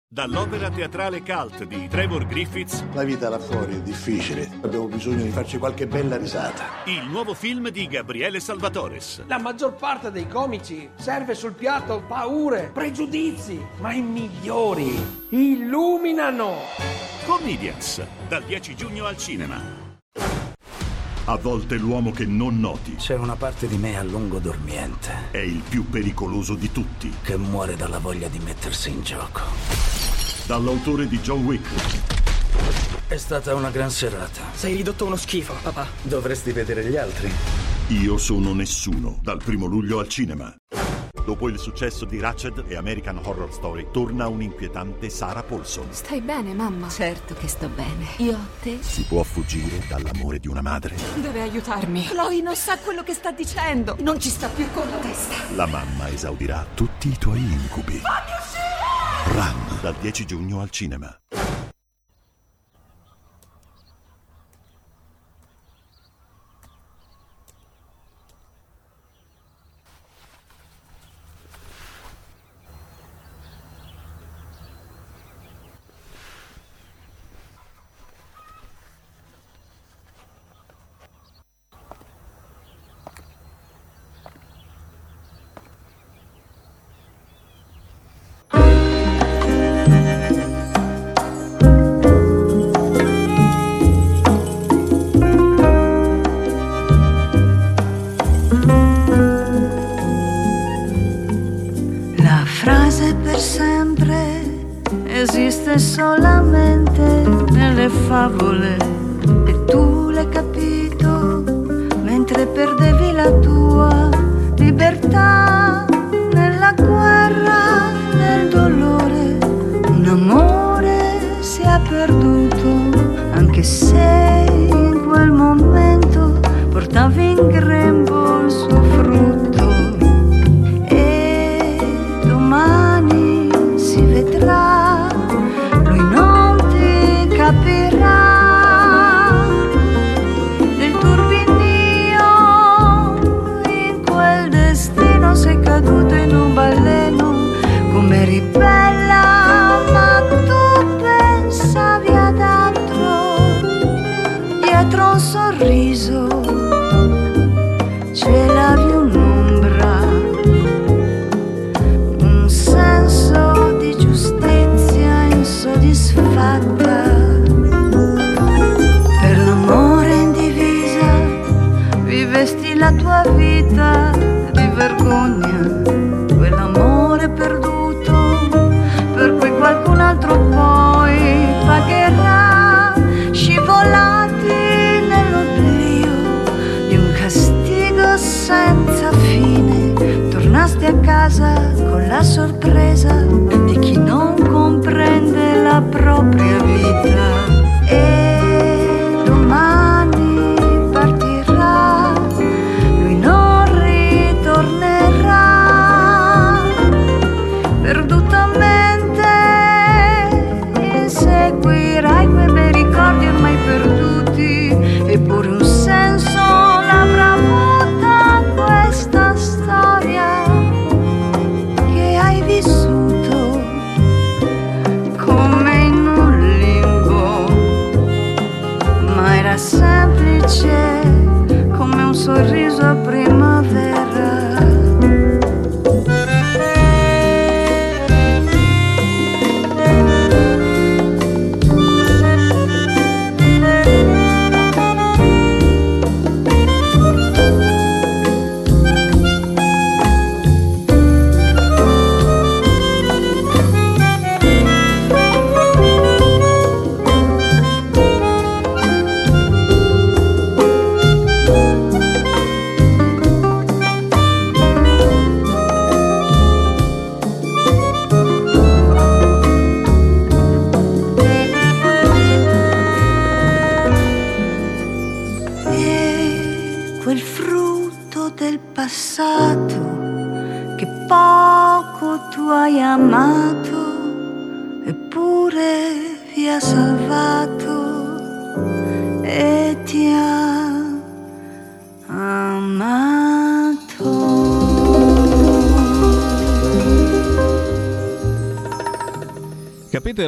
Dall'opera teatrale cult di Trevor Griffiths, La vita là fuori è difficile. Abbiamo bisogno di farci qualche bella risata. il nuovo film di Gabriele Salvatores. La maggior parte dei comici serve sul piatto paure, pregiudizi, ma i migliori illuminano. Comedians, dal 10 giugno al cinema. A volte l'uomo che non noti. C'è una parte di me a lungo dormiente. È il più pericoloso di tutti. Che muore dalla voglia di mettersi in gioco. Dall'autore di John Wick. È stata una gran serata. Sei ridotto uno schifo, papà. Dovresti vedere gli altri. Io sono nessuno, dal primo luglio al cinema. Dopo il successo di Ratched e American Horror Story, torna un'inquietante Sarah Paulson. Stai bene, mamma? Certo che sto bene. Io a te? Si può fuggire dall'amore di una madre? Deve aiutarmi. Chloe non sa quello che sta dicendo. Non ci sta più con la testa. La mamma esaudirà tutti i tuoi incubi. Run, dal 10 giugno al cinema. Favole e tu l'hai capito mentre perdevi la tua libertà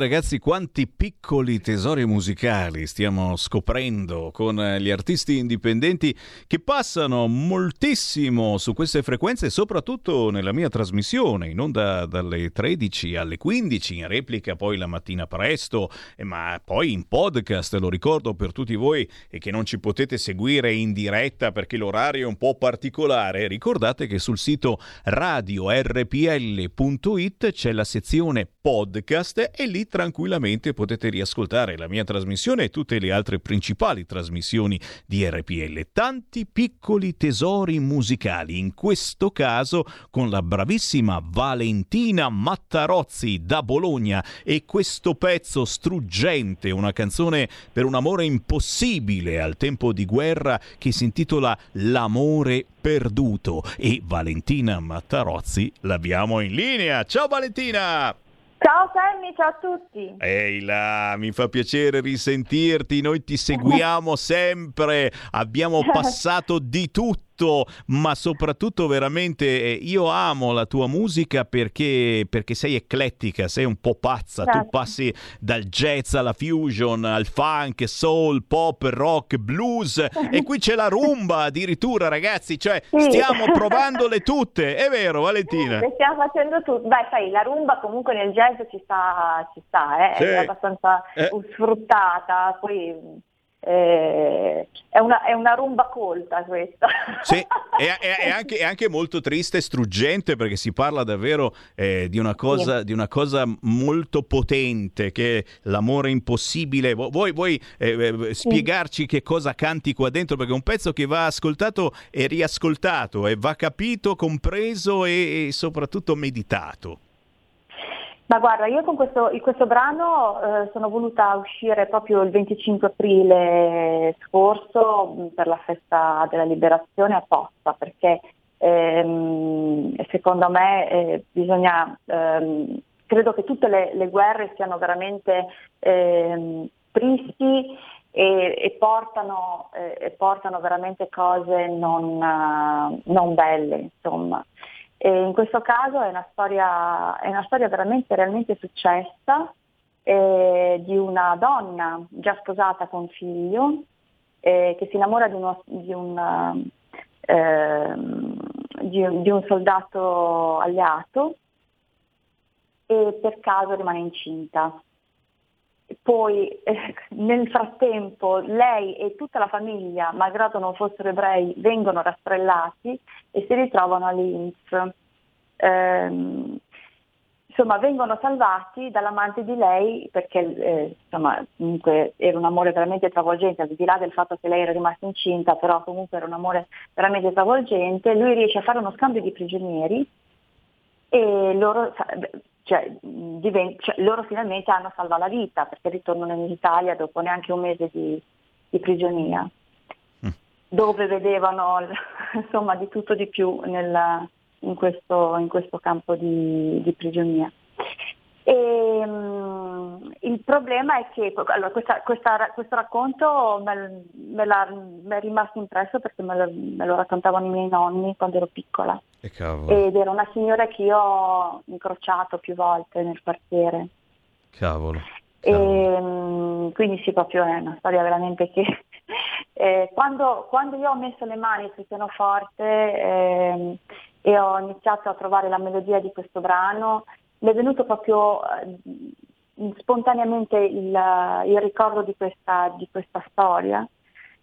ragazzi quanti piccoli tesori musicali stiamo scoprendo con eh, gli artisti indipendenti che passano moltissimo su queste frequenze, soprattutto nella mia trasmissione, in onda dalle 13 alle 15, in replica poi la mattina presto, ma poi in podcast, lo ricordo per tutti voi e che non ci potete seguire in diretta perché l'orario è un po' particolare, ricordate che sul sito radiorpl.it c'è la sezione podcast e lì tranquillamente potete riascoltare la mia trasmissione e tutte le altre principali trasmissioni di RPL. Tanti piccoli tesori musicali, in questo caso con la bravissima Valentina Mattarozzi da Bologna e questo pezzo struggente, una canzone per un amore impossibile al tempo di guerra che si intitola L'amore perduto e Valentina Mattarozzi l'abbiamo in linea. Ciao Valentina! Ciao Sammy, ciao a tutti. Ehi là, mi fa piacere risentirti, noi ti seguiamo sempre, abbiamo passato di tutto, ma soprattutto veramente eh, io amo la tua musica perché, perché sei eclettica, sei un po' pazza, tu Grazie. passi dal jazz alla fusion, al funk, soul, pop, rock, blues e qui c'è la rumba addirittura ragazzi, cioè Sì. stiamo provandole tutte, è vero Valentina? Le stiamo facendo tutto. Beh, sai, la rumba comunque nel jazz ci sta, ci sta, eh, Sì. è abbastanza Eh. sfruttata, poi eh, è, una, è una rumba colta questa. Sì, è, è- anche, è anche molto triste e struggente perché si parla davvero eh, di, una cosa, Sì. di una cosa molto potente che è l'amore impossibile. Vu- Vuoi, vuoi, eh, eh, spiegarci che cosa canti qua dentro? Perché è un pezzo che va ascoltato e riascoltato e va capito, compreso e, e soprattutto meditato. Ma guarda, io con questo, questo brano eh, sono voluta uscire proprio il 25 aprile scorso mh, per la festa della liberazione apposta, perché ehm, secondo me eh, bisogna, ehm, credo che tutte le, le guerre siano veramente ehm, tristi e, e portano, eh, e portano veramente cose non, eh, non belle, insomma. E in questo caso è una storia, è una storia veramente realmente successa eh, di una donna già sposata con figlio eh, che si innamora di, uno- di un, ehm, di di un soldato alleato e per caso rimane incinta. Poi eh, nel frattempo lei e tutta la famiglia, malgrado non fossero ebrei, vengono rastrellati e si ritrovano a Linz. Ehm, insomma, vengono salvati dall'amante di lei perché eh, insomma, comunque era un amore veramente travolgente, al di là del fatto che lei era rimasta incinta, però comunque era un amore veramente travolgente. Lui riesce a fare uno scambio di prigionieri e loro, cioè, mh, diven- cioè, loro finalmente hanno salva la vita perché ritornano in Italia dopo neanche un mese di, di prigionia, dove vedevano insomma di tutto di più nella- in, questo, in questo campo di, di prigionia. E, mh, il problema è che allora, questa- questa- questo racconto me, me l'ha- mi è rimasto impresso perché me lo, me lo raccontavano i miei nonni quando ero piccola E cavolo, ed era una signora che io ho incrociato più volte nel quartiere. cavolo. E, mm, quindi sì, proprio è una storia veramente che eh, quando, quando io ho messo le mani sul pianoforte ehm, e ho iniziato a trovare la melodia di questo brano, mi è venuto proprio eh, spontaneamente il, il ricordo di questa, di questa storia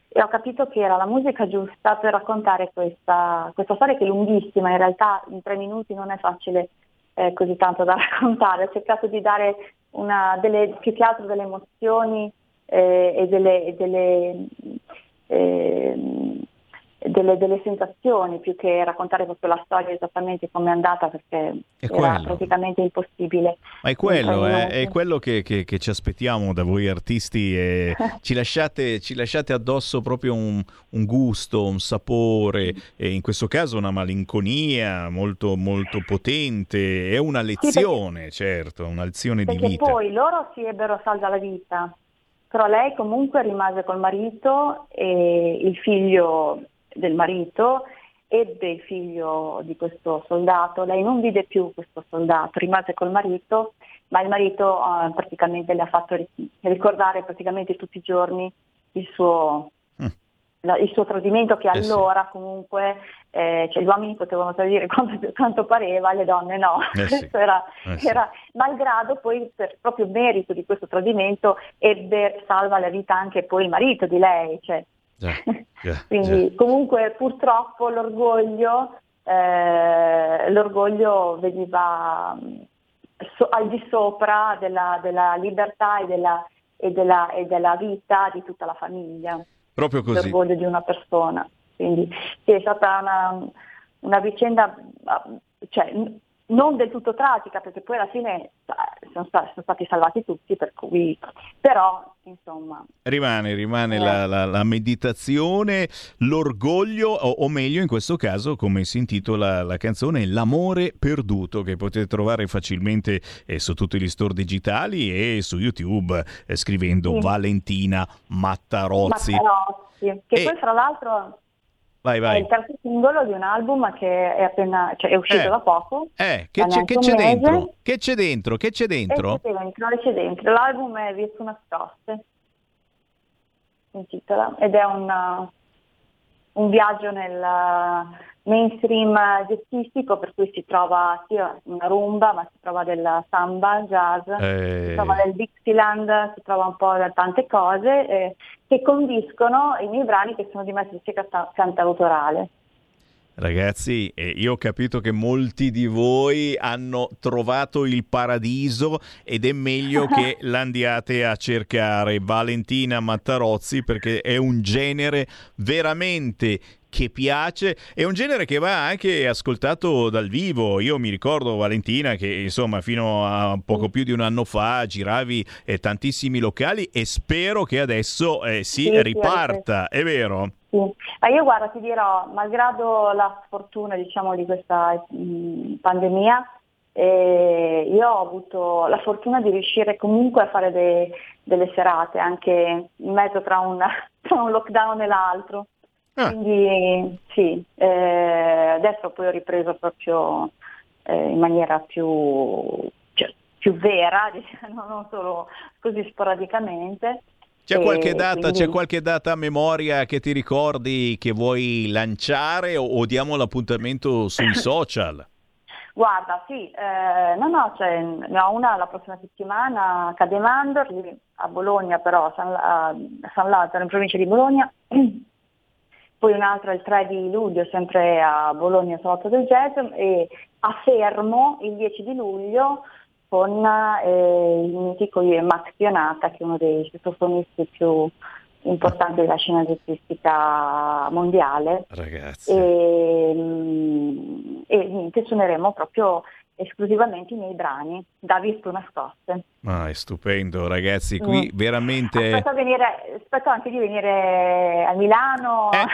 e ho capito che era la musica giusta per raccontare questa, questa storia che è lunghissima, in realtà in tre minuti non è facile eh, così tanto da raccontare, ho cercato di dare una, delle, più che altro delle emozioni eh, e delle, delle, ehm, delle- delle sensazioni più che raccontare proprio la storia esattamente come è andata perché È praticamente impossibile. Ma è quello, eh, è quello che, che- che ci aspettiamo da voi artisti e ci lasciate, ci lasciate addosso proprio un, un gusto, un sapore e in questo caso una malinconia molto, molto potente, è una lezione, certo, una lezione di Perché vita. poi loro si ebbero salva la vita, però lei comunque rimase col marito e il figlio del marito ebbe il figlio di questo soldato, lei non vide più questo soldato, rimase col marito, ma il marito eh, praticamente le ha fatto ri- ricordare praticamente tutti i giorni il suo, la- il suo tradimento che Mm. Eh sì. allora comunque eh, cioè, gli uomini potevano tradire quanto, quanto pareva, le donne no. Eh sì. Questo era, Eh sì. era malgrado poi per proprio merito di questo tradimento ebbe salva la vita anche poi il marito di lei. Cioè, Già, già, quindi comunque purtroppo l'orgoglio, eh, l'orgoglio veniva, so- al di sopra della, della libertà e della, e, della, e della vita di tutta la famiglia, Proprio così. l'orgoglio di una persona. Quindi sì, è stata una, una vicenda ah, cioè, non del tutto tragica, perché poi alla fine eh, sono, sta- sono stati salvati tutti, per cui, però insomma Rimane, rimane Eh. la, la- la meditazione, l'orgoglio, o, o meglio in questo caso, come si intitola la canzone, L'amore perduto, che potete trovare facilmente eh, su tutti gli store digitali e su YouTube eh, scrivendo Sì. Valentina Mattarozzi. Mattarozzi, che E- poi fra l'altro Vai, è vai. il terzo singolo di un album che è appena cioè, è uscito Eh. da poco. Eh, che c'è, che c'è dentro? Che c'è dentro? Che c'è dentro? c'è dentro, c'è dentro. L'album è su nascoste, intitola, ed è un, un viaggio nel mainstream jazzistico per cui si trova sia una rumba, ma si trova del samba, jazz, Eh. si trova del Dixieland, si trova un po' da tante cose eh, che condiscono i miei brani che sono di matrice canta- cantautorale. Ragazzi, eh, io ho capito che molti di voi hanno trovato il paradiso ed è meglio che l'andiate a cercare Valentina Mattarozzi perché è un genere veramente che piace, è un genere che va anche ascoltato dal vivo. Io mi ricordo Valentina che insomma fino a poco più di un anno fa giravi eh, tantissimi locali e spero che adesso eh, si Sì, sì, riparta, è vero? Sì. Ma io guarda, ti dirò, malgrado la sfortuna diciamo, di questa mh, pandemia, eh, io ho avuto la fortuna di riuscire comunque a fare de- delle serate anche in mezzo tra un, tra un lockdown e l'altro. Quindi sì, eh, adesso poi ho ripreso proprio eh, in maniera più, cioè, più vera, diciamo, non solo così sporadicamente. C'è qualche, data, quindi- c'è qualche data a memoria che ti ricordi che vuoi lanciare o, o diamo l'appuntamento sui social? Guarda, sì, eh, no, no, cioè, ne ho una la prossima settimana a Cademandor, a Bologna però, a San, a San Lazzaro, in provincia di Bologna, poi un'altra il 3 di luglio, sempre a Bologna, Salotto del Jazz, e a Fermo il 10 di luglio con eh, il mitico Max Pionata, che è uno dei sassofonisti più importanti della scena jazzistica mondiale. Ragazzi. E, mm, e niente, suoneremo proprio esclusivamente i miei brani da visto nascoste. Ah, è stupendo, ragazzi. Qui Mm. veramente. Aspetto, a venire, aspetto anche di venire a Milano e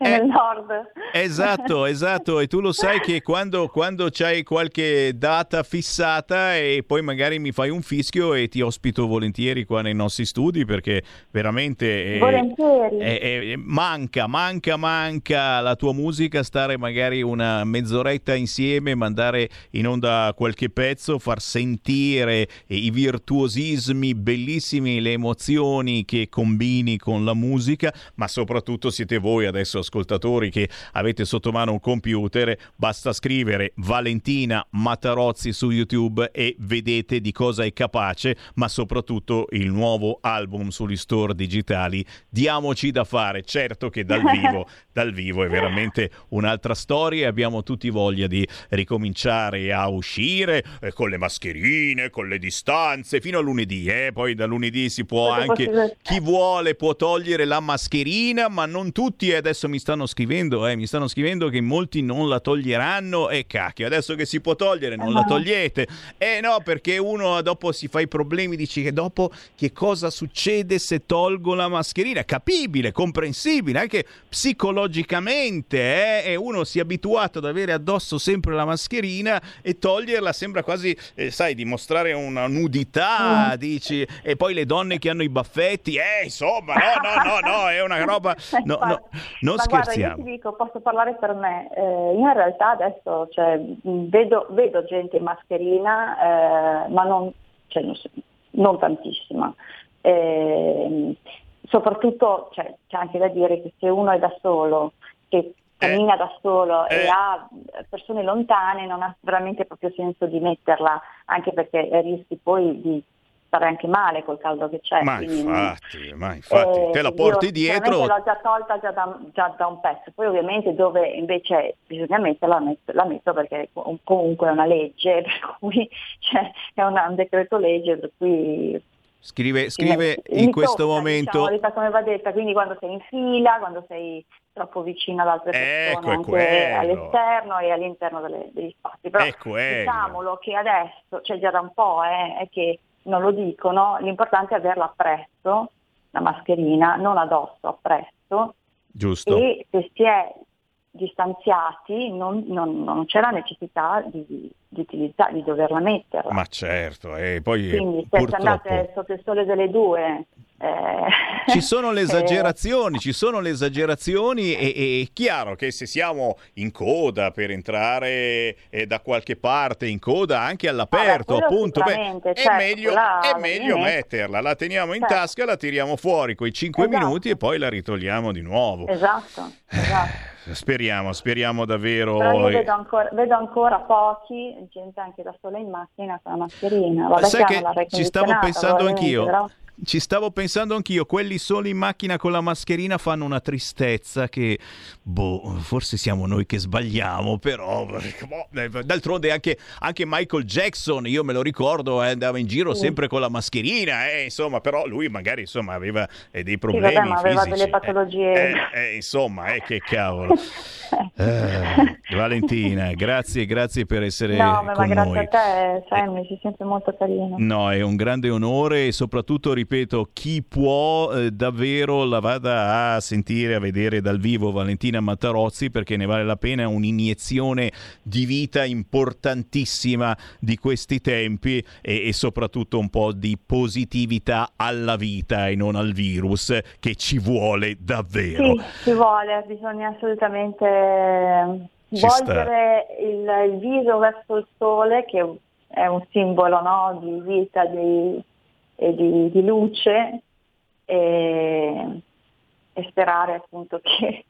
nel nord. Esatto, esatto. E tu lo sai che quando, quando c'hai qualche data fissata e poi magari mi fai un fischio e ti ospito volentieri qua nei nostri studi perché veramente. eh, Volentieri. eh, eh, manca, manca, manca la tua musica, stare magari una mezz'oretta insieme, mandare in onda qualche pezzo, far sentire i virtuosismi bellissimi, le emozioni che combini con la musica, ma soprattutto siete voi adesso ascoltatori che avete sotto mano un computer, basta scrivere Valentina Matarozzi su YouTube e vedete di cosa è capace, ma soprattutto il nuovo album sugli store digitali. Diamoci da fare, certo che dal vivo, dal vivo è veramente un'altra storia e abbiamo tutti voglia di ricominciare a uscire eh, con le mascherine, con le distanze, fino a lunedì, eh? poi da lunedì si può Cosa anche, chi vuole può togliere la mascherina, ma non tutti, adesso mi stanno scrivendo, eh, mi stanno scrivendo che molti non la toglieranno, e cacchio, adesso che si può togliere non la Ah. togliete, eh no, perché uno dopo si fa i problemi, dici che dopo che cosa succede se tolgo la mascherina, capibile, comprensibile, anche psicologicamente, eh? e uno si è abituato ad avere addosso sempre la mascherina e toglierla sembra quasi, eh, sai, dimostrare una nudità, Mm. dici, e poi le donne che hanno i baffetti, eh, insomma, no, no, no, no, è una roba, no, no, non Ma guarda, io scherziamo. ti dico, posso parlare per me, eh, io in realtà adesso cioè, vedo, vedo gente in mascherina, eh, ma non, cioè, non, non tantissima. Eh, soprattutto cioè, c'è anche da dire che se uno è da solo, che cammina da solo e ha persone lontane, non ha veramente proprio senso di metterla, anche perché rischi poi di stare anche male col caldo che c'è. Ma quindi- infatti, ma infatti, eh, te la porti dietro. l'ho già tolta già da, già da un pezzo, poi ovviamente dove invece bisogna metterla la metto, la metto perché com- comunque è una legge, per cui cioè, è una- un decreto legge per cui Scrive, scrive in questo tocca, momento. diciamo, come va detta, quindi quando sei in fila, quando sei troppo vicino ad altre persone, Ecco, anche all'esterno e all'interno delle- degli spazi. Però diciamolo che adesso, cioè già da un po', eh, è che non lo dicono, l'importante è averla appresso, la mascherina, non addosso, appresso, Giusto. e se si è distanziati non, non- non c'è la necessità di, di utilizzare, di doverla metterla. Ma certo, e poi eh, Quindi se purtroppo andate sotto il sole delle due... eh, ci sono le eh, esagerazioni, ci sono le esagerazioni e, e è chiaro che se siamo in coda per entrare da qualche parte in coda anche all'aperto, quello appunto, beh, sicuramente, è certo, meglio, quella è la meglio devi metterla, la teniamo in Certo. tasca, la tiriamo fuori quei 5 Esatto. minuti e poi la ritogliamo di nuovo. Esatto, esatto. Speriamo, speriamo davvero. Però io vedo ancora, vedo ancora pochi, gente anche da sola in macchina con la mascherina. Vabbè, Sai che ci stavo pensando anch'io. però- Ci stavo pensando anch'io, quelli soli in macchina con la mascherina fanno una tristezza che, boh, forse siamo noi che sbagliamo, però, boh, eh, d'altronde anche, anche Michael Jackson, io me lo ricordo, eh, andava in giro Sì. sempre con la mascherina, eh, insomma, però lui magari, insomma, aveva eh, dei Sì, problemi vabbè, ma aveva fisici. delle patologie. Eh, eh, insomma, eh, che cavolo. Eh, Valentina, grazie, grazie per essere no, ma grazie noi. a te, Sammy, si sente molto carino. No, è un grande onore e soprattutto, ripeto, chi può eh, davvero la vada a sentire, a vedere dal vivo Valentina Mattarozzi perché ne vale la pena, un'iniezione di vita importantissima di questi tempi e, e soprattutto un po' di positività alla vita e non al virus che ci vuole davvero. Sì, ci vuole, bisogna assolutamente Ci volgere il, il viso verso il sole, che è un simbolo no, di vita di- e di, di luce, e, e sperare appunto che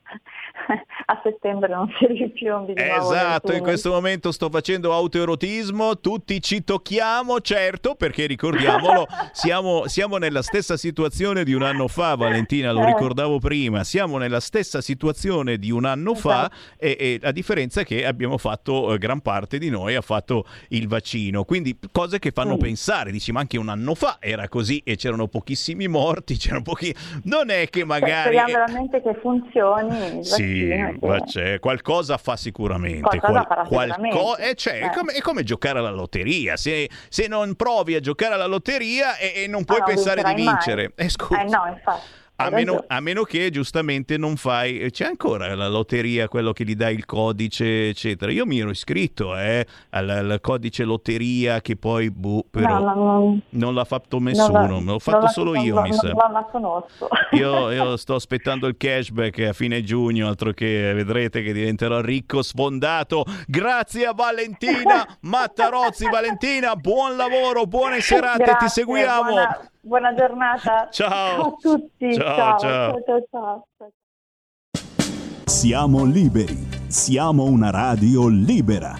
a settembre non si ripiombi di Esatto, in questo momento sto facendo autoerotismo, tutti ci tocchiamo, certo, perché ricordiamolo, siamo, siamo nella stessa situazione di un anno fa, Valentina, lo Eh. ricordavo prima, siamo nella stessa situazione di un anno fa e, e la differenza è che abbiamo fatto, eh, gran parte di noi ha fatto il vaccino, quindi cose che fanno Mm. pensare, dici ma anche un anno fa era così e c'erano pochissimi morti, c'erano pochi... Non è che magari... Speriamo veramente che funzioni Sì, vaccino e che- ma c'è, qualcosa fa sicuramente. Qualcosa farà sicuramente. eh, c'è, è, Eh. come, è come giocare alla lotteria. Se, se non provi a giocare alla lotteria e, e non puoi Ah, pensare di vincere. Eh, scusa. Eh no, infatti. A meno, a meno che giustamente non fai, c'è ancora la lotteria, quello che gli dai il codice, eccetera. Io mi ero iscritto eh, al, al codice lotteria che poi, boh, però No, no, no. non l'ha fatto Non nessuno, l'ho non fatto solo non io, la- mi non sa. la- la conosco. Io, io sto aspettando il cashback a fine giugno, altro che vedrete che diventerò ricco sfondato. Grazie a Valentina Mattarozzi. Valentina, buon lavoro, buone serate, Grazie, ti seguiamo. Buona, buona giornata. Ciao. a tutti. Ciao, ciao, ciao. ciao, ciao, ciao. Siamo liberi, siamo una radio libera.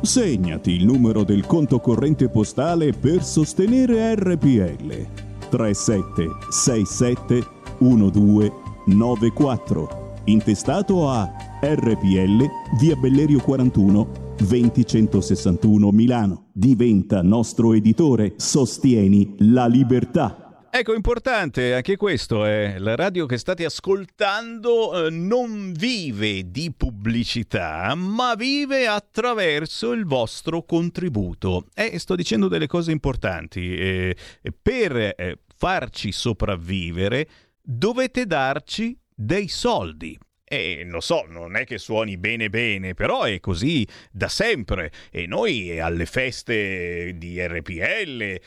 Segnati il numero del conto corrente postale per sostenere RPL. 3767 1294. Intestato a RPL, via Bellerio 41, 20161 Milano. Diventa nostro editore. Sostieni la libertà. Ecco, importante anche questo, è la radio che state ascoltando eh, non vive di pubblicità, ma vive attraverso il vostro contributo. E sto dicendo delle cose importanti. eh, per eh, farci sopravvivere dovete darci dei soldi. E lo so, non è che suoni bene bene, però è così da sempre. E noi alle feste di RPL,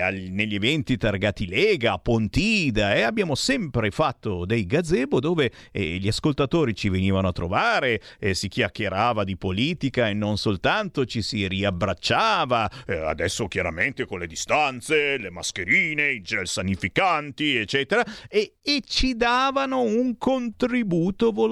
agli- negli eventi targati Lega, Pontida, e abbiamo sempre fatto dei gazebo dove eh, gli ascoltatori ci venivano a trovare, eh, si chiacchierava di politica e non soltanto, ci si riabbracciava, eh, adesso chiaramente con le distanze, le mascherine, i gel sanificanti, eccetera, e, e ci davano un contributo volontario,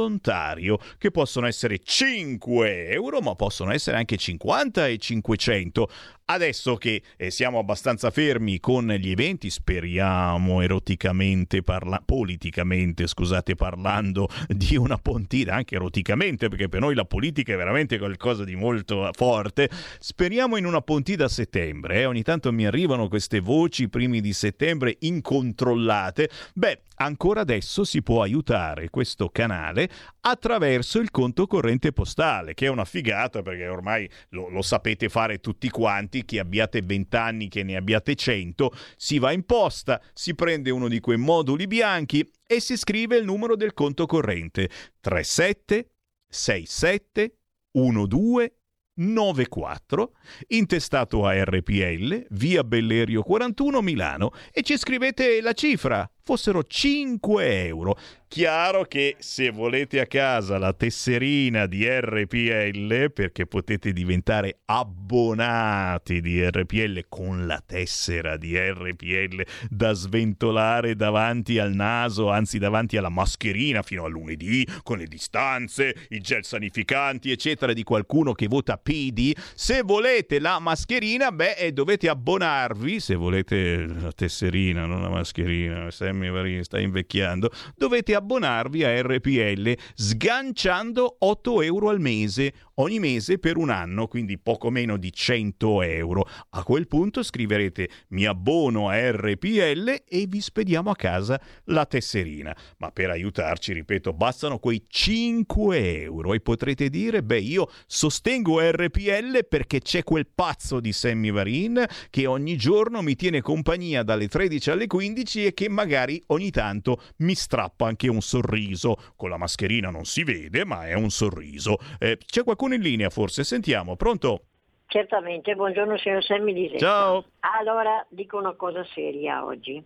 che possono essere 5 euro, ma possono essere anche 50 e 500. Adesso che eh, siamo abbastanza fermi con gli eventi, speriamo eroticamente parla- politicamente, scusate, parlando di una pontina, anche eroticamente, perché per noi la politica è veramente qualcosa di molto forte. Speriamo in una pontina a settembre, eh. ogni tanto mi arrivano queste voci primi di settembre incontrollate. Beh, ancora adesso si può aiutare questo canale attraverso il conto corrente postale, che è una figata perché ormai lo, lo sapete fare tutti quanti, chi abbiate 20 anni, che ne abbiate 100, si va in posta, si prende uno di quei moduli bianchi e si scrive il numero del conto corrente. 37 67 12 94, intestato a RPL, via Bellerio 41 Milano e ci scrivete la cifra, fossero 5 euro. Chiaro che se volete a casa la tesserina di RPL, perché potete diventare abbonati di RPL con la tessera di RPL da sventolare davanti al naso, anzi davanti alla mascherina fino a lunedì, con le distanze, i gel sanificanti, eccetera, di qualcuno che vota PD. Se volete la mascherina, beh, eh, dovete abbonarvi, se volete la tesserina, non la mascherina, Sammy Varini sta invecchiando, dovete abbonarvi a RPL sganciando 8 euro al mese ogni mese per un anno, quindi poco meno di 100 euro. A quel punto scriverete mi abbono a RPL e vi spediamo a casa la tesserina. Ma per aiutarci, ripeto, bastano quei 5 euro e potrete dire, beh, io sostengo RPL perché c'è quel pazzo di Sammy Varin che ogni giorno mi tiene compagnia dalle 13 alle 15 e che magari ogni tanto mi strappa anche un sorriso. Con la mascherina non si vede, ma è un sorriso. Eh, c'è qualcuno in linea forse? Sentiamo, pronto? Certamente, buongiorno signor Semmi di Setta. Ciao. Allora dico una cosa seria oggi.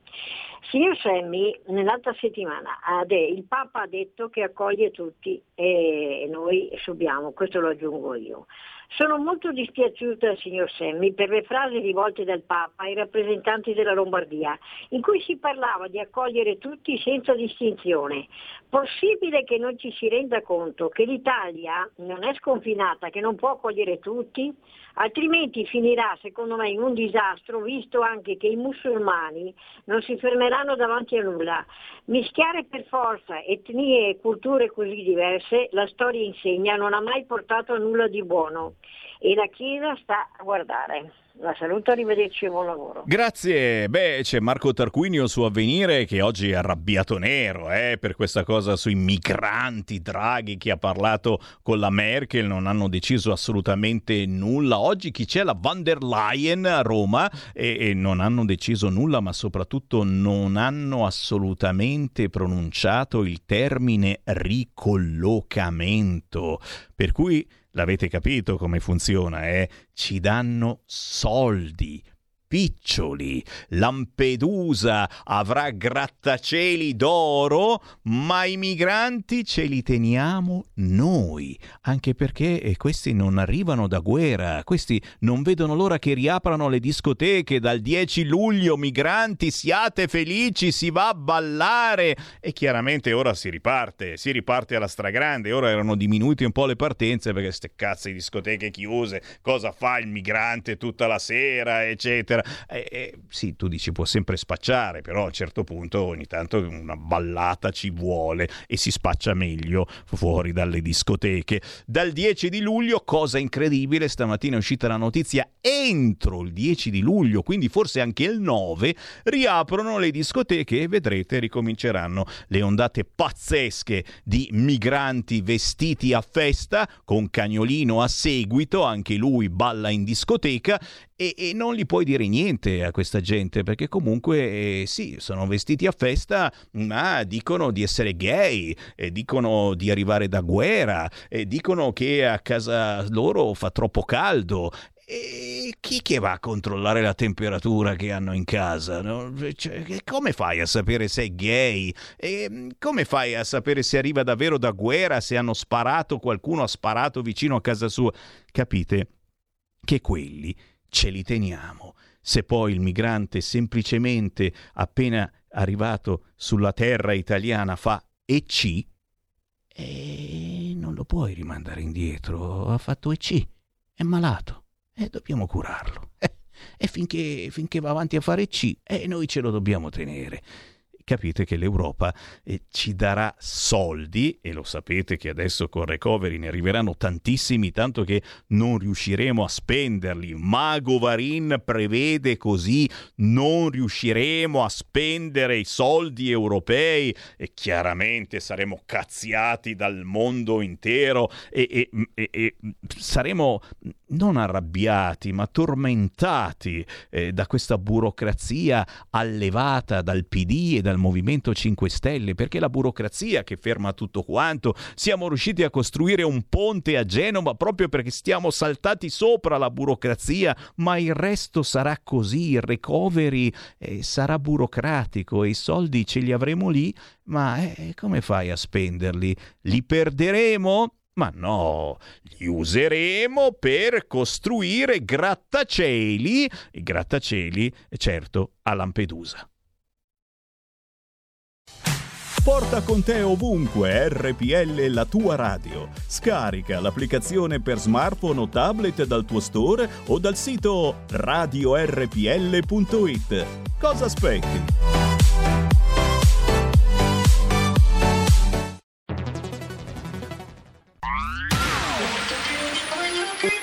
Signor Semmi, nell'altra settimana il Papa ha detto che accoglie tutti e noi subiamo, questo lo aggiungo io. Sono molto dispiaciuta, signor Semmi, per le frasi rivolte dal Papa ai rappresentanti della Lombardia, in cui si parlava di accogliere tutti senza distinzione. Possibile che non ci si renda conto che l'Italia non è sconfinata, che non può accogliere tutti? Altrimenti finirà, secondo me, in un disastro, visto anche che i musulmani non si fermeranno davanti a nulla. Mischiare per forza etnie e culture così diverse, la storia insegna, non ha mai portato a nulla di buono e la Chiesa sta a guardare. La saluto, arrivederci e buon lavoro. Grazie. Beh, c'è Marco Tarquinio su Avvenire che oggi è arrabbiato nero eh, per questa cosa sui migranti, Draghi che ha parlato con la Merkel, non hanno deciso assolutamente nulla. Oggi chi c'è? La van der Leyen a Roma e, e non hanno deciso nulla, ma soprattutto non hanno assolutamente pronunciato il termine ricollocamento. Per cui l'avete capito come funziona, eh? Ci danno soldi. Piccioli, Lampedusa avrà grattacieli d'oro, ma i migranti ce li teniamo noi, anche perché eh, questi non arrivano da guerra, questi non vedono l'ora che riaprano le discoteche dal 10 luglio, migranti, siate felici, si va a ballare e chiaramente ora si riparte, si riparte alla stragrande, ora erano diminuite un po' le partenze perché ste cazzo di discoteche chiuse, cosa fa il migrante tutta la sera, eccetera. Eh, eh, sì, tu dici può sempre spacciare, però a un certo punto ogni tanto una ballata ci vuole e si spaccia meglio fuori dalle discoteche. Dal 10 di luglio, cosa incredibile, stamattina è uscita la notizia, entro il 10 di luglio, quindi forse anche il 9, riaprono le discoteche e vedrete ricominceranno le ondate pazzesche di migranti vestiti a festa, con cagnolino a seguito, anche lui balla in discoteca e, e non gli puoi dire niente a questa gente perché comunque eh, sì, sono vestiti a festa, ma dicono di essere gay, eh, dicono di arrivare da guerra, eh, dicono che a casa loro fa troppo caldo. E chi che va a controllare la temperatura che hanno in casa? no? Cioè, come fai a sapere se è gay? E come fai a sapere se arriva davvero da guerra, se hanno sparato, qualcuno ha sparato vicino a casa sua? Capite che quelli ce li teniamo. Se poi il migrante semplicemente appena arrivato sulla terra italiana fa EC, e non lo puoi rimandare indietro, ha fatto EC, è malato e dobbiamo curarlo. Eh, e finché, finché va avanti a fare C, eh, noi ce lo dobbiamo tenere capite che l'Europa eh, ci darà soldi e lo sapete che adesso con recovery ne arriveranno tantissimi, tanto che non riusciremo a spenderli. Mago Varin prevede così, non riusciremo a spendere i soldi europei e chiaramente saremo cazziati dal mondo intero e, e- e- e saremo non arrabbiati ma tormentati eh, da questa burocrazia allevata dal PD e dal Movimento 5 Stelle, perché la burocrazia che ferma tutto quanto. Siamo riusciti a costruire un ponte a Genova proprio perché stiamo saltati sopra la burocrazia, ma il resto sarà così, il recovery eh, sarà burocratico e i soldi ce li avremo lì, ma eh, come fai a spenderli? Li perderemo? Ma no, li useremo per costruire grattacieli, i grattacieli, certo, a Lampedusa. Porta con te ovunque RPL la tua radio. Scarica l'applicazione per smartphone o tablet dal tuo store o dal sito radiorpl.it. Cosa aspetti?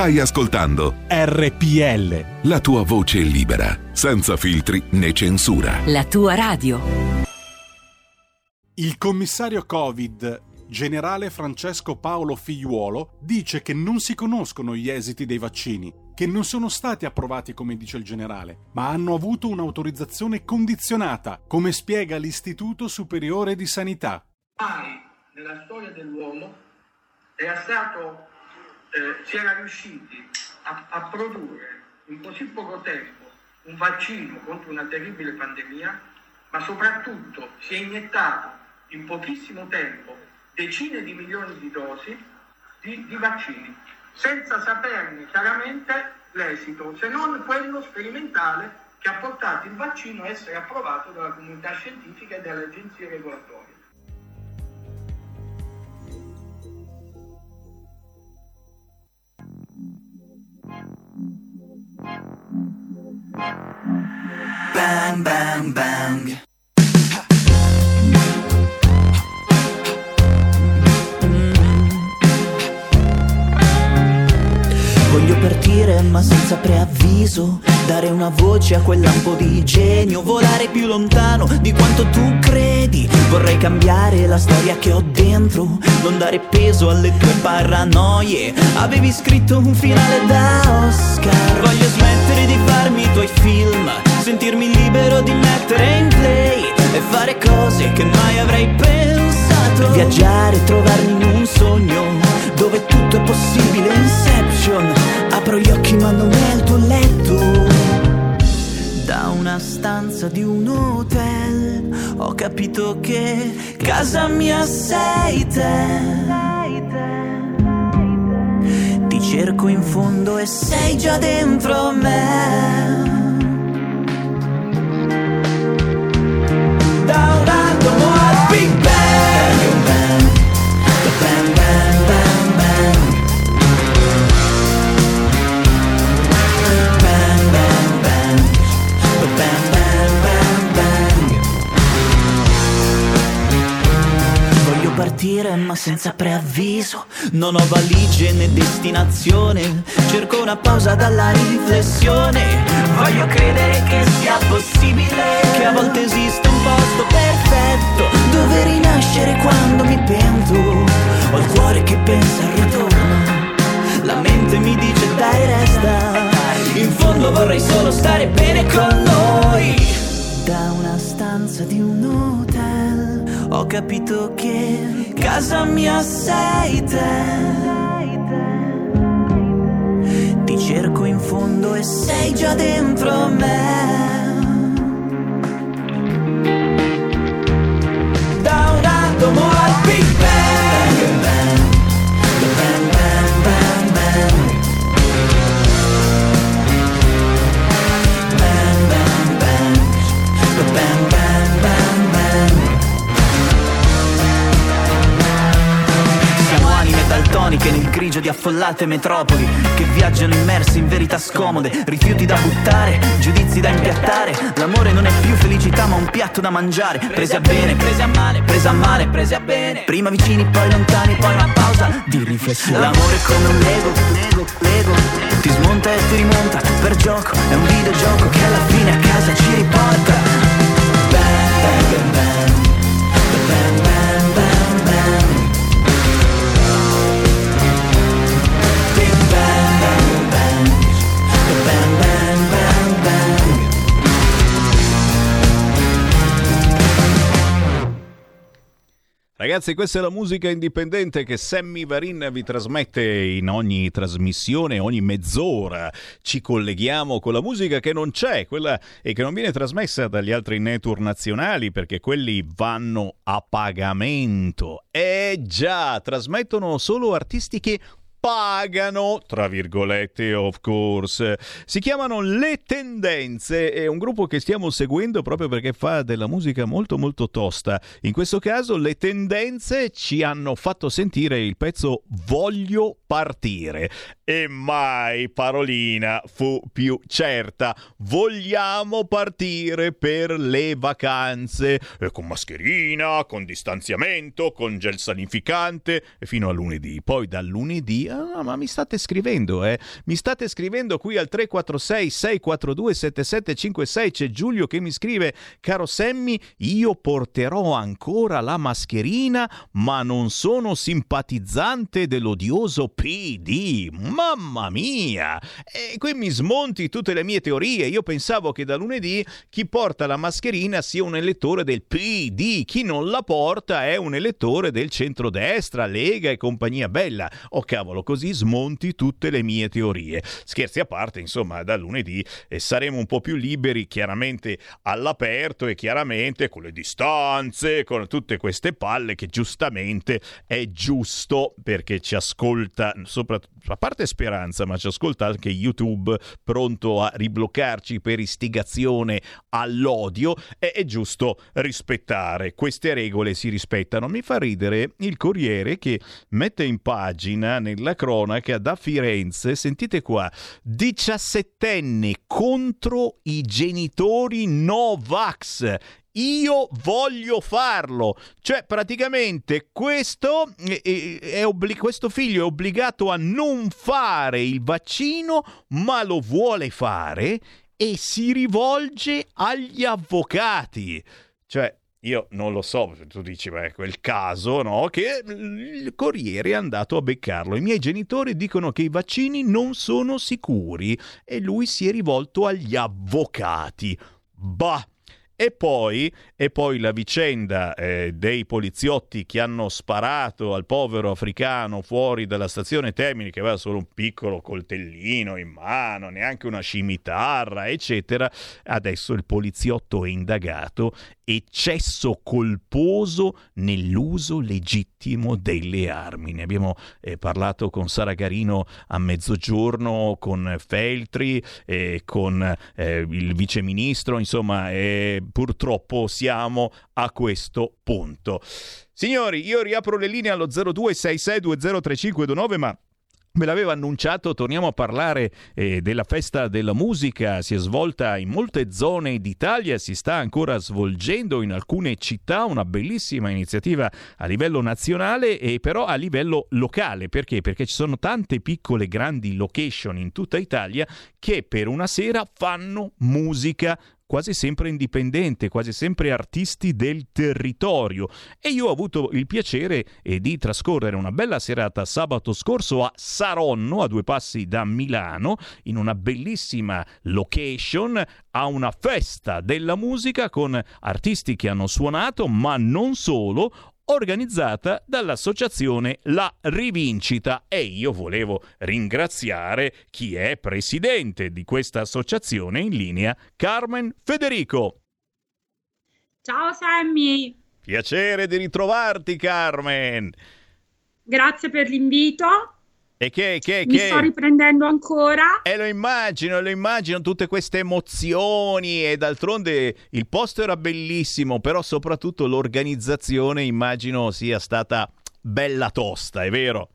Stai ascoltando RPL. la tua voce libera, senza filtri né censura. La tua radio. Il commissario Covid, generale Francesco Paolo Figliuolo, dice che non si conoscono gli esiti dei vaccini, che non sono stati approvati come dice il generale, ma hanno avuto un'autorizzazione condizionata, come spiega l'Istituto Superiore di Sanità. mai nella storia dell'uomo era stato, eh, si era riusciti a, a produrre in così poco tempo un vaccino contro una terribile pandemia, ma soprattutto si è iniettato in pochissimo tempo decine di milioni di dosi di, di vaccini, senza saperne chiaramente l'esito, se non quello sperimentale che ha portato il vaccino a essere approvato dalla comunità scientifica e dalle agenzie regolatorie. Bang bang bang Voglio partire ma senza preavviso. Dare una voce a quel lampo di genio. Volare più lontano di quanto tu credi. Vorrei cambiare la storia che ho dentro. Non dare peso alle tue paranoie. Avevi scritto un finale da Oscar. Voglio smettere di farmi i tuoi film. Sentirmi libero di mettere in play. E fare cose che mai avrei pensato. Viaggiare, trovarmi in un sogno dove tutto è possibile Inception Apro gli occhi ma non è il tuo letto. Da una stanza di un hotel Ho capito che casa mia sei te. Ti cerco in fondo e sei già dentro me. Da un atomo partire ma senza preavviso. Non ho valigie né destinazione. Cerco una pausa dalla riflessione. Voglio credere che sia possibile Che a volte esiste un posto perfetto Dove rinascere quando mi pento. Ho il cuore che pensa al ritorno La mente mi dice dai resta. In fondo vorrei solo stare bene con noi. Da una stanza di un hotel ho capito che casa mia sei te. Ti cerco in fondo e sei già dentro me. Da un atomo al Big Bang. bang, di affollate metropoli che viaggiano immersi in verità scomode, rifiuti da buttare, giudizi da impiattare. L'amore non è più felicità ma un piatto da mangiare. Presi a bene, presi a male, presi a male, presi a bene. Prima vicini, poi lontani, poi una pausa di riflessione. L'amore è come un Lego, Lego, Lego. Ti smonta e ti rimonta per gioco. È un videogioco che alla fine a casa ci riporta. Bang, bang, bang. Ragazzi, questa è la musica indipendente che Sammy Varin vi trasmette in ogni trasmissione, ogni mezz'ora. Ci colleghiamo con la musica che non c'è, quella e che non viene trasmessa dagli altri network nazionali perché quelli vanno a pagamento. Eh già, trasmettono solo artisti che pagano, tra virgolette, of course. Si chiamano Le Tendenze, è un gruppo che stiamo seguendo proprio perché fa della musica molto molto tosta. In questo caso Le Tendenze ci hanno fatto sentire il pezzo Voglio partire. E mai Parolina fu più certa. Vogliamo partire per le vacanze. E con mascherina, con distanziamento, con gel sanificante, e fino a lunedì. Poi dal lunedì ah, ma mi state scrivendo, eh? Mi state scrivendo qui al 346 642 7756 c'è Giulio che mi scrive "Caro Sammy, io porterò ancora la mascherina, ma non sono simpatizzante dell'odioso PD". Mamma mia! E qui mi smonti tutte le mie teorie. Io pensavo che da lunedì chi porta la mascherina sia un elettore del PD, chi non la porta è un elettore del centrodestra, Lega e compagnia bella. Oh cavolo, così smonti tutte le mie teorie. Scherzi a parte, insomma, da lunedì eh, saremo un po' più liberi, chiaramente all'aperto e chiaramente con le distanze, con tutte queste palle che giustamente è giusto perché ci ascolta, soprattutto a parte Speranza, ma ci ascolta anche YouTube pronto a ribloccarci per istigazione all'odio. È, è giusto rispettare queste regole, si rispettano. Mi fa ridere il Corriere che mette in pagina nella cronaca da Firenze, sentite qua, 17enne contro i genitori Novax. Io voglio farlo, cioè praticamente questo, eh, eh, obbli- questo figlio è obbligato a non fare il vaccino, ma lo vuole fare e si rivolge agli avvocati. Cioè, io non lo so, tu dici, beh, quel caso, no? Che il Corriere è andato a beccarlo. I miei genitori dicono che i vaccini non sono sicuri e lui si è rivolto agli avvocati. Bah! E poi, e poi la vicenda eh, dei poliziotti che hanno sparato al povero africano fuori dalla stazione Termini, che aveva solo un piccolo coltellino in mano, neanche una scimitarra, eccetera. Adesso il poliziotto è indagato eccesso colposo nell'uso legittimo delle armi. Ne abbiamo eh, parlato con Sara Garino a mezzogiorno, con Feltri, eh, con eh, il viceministro, insomma, eh, purtroppo siamo a questo punto. Signori, io riapro le linee allo 0266203529, ma Ve l'avevo annunciato, torniamo a parlare eh, della festa della musica, si è svolta in molte zone d'Italia, si sta ancora svolgendo in alcune città, una bellissima iniziativa a livello nazionale e però a livello locale, perché? Perché ci sono tante piccole grandi location in tutta Italia che per una sera fanno musica quasi sempre indipendente, quasi sempre artisti del territorio. E io ho avuto il piacere eh, di trascorrere una bella serata sabato scorso a Saronno, a due passi da Milano, in una bellissima location, a una festa della musica con artisti che hanno suonato, ma non solo, organizzata dall'associazione La Rivincita e io volevo ringraziare chi è presidente di questa associazione in linea, Carmen Federico. Ciao Sammy, Piacere di ritrovarti Carmen. grazie per l'invito. E che, che, Mi che? sto riprendendo ancora. E lo immagino, lo immagino, tutte queste emozioni e d'altronde il posto era bellissimo, però soprattutto l'organizzazione immagino sia stata bella tosta, è vero?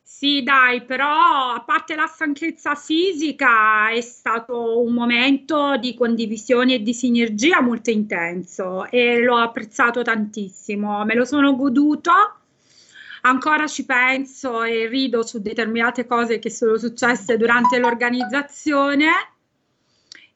Sì, dai, però a parte la stanchezza fisica è stato un momento di condivisione e di sinergia molto intenso e l'ho apprezzato tantissimo, me lo sono goduto. Ancora ci penso e rido su determinate cose che sono successe durante l'organizzazione.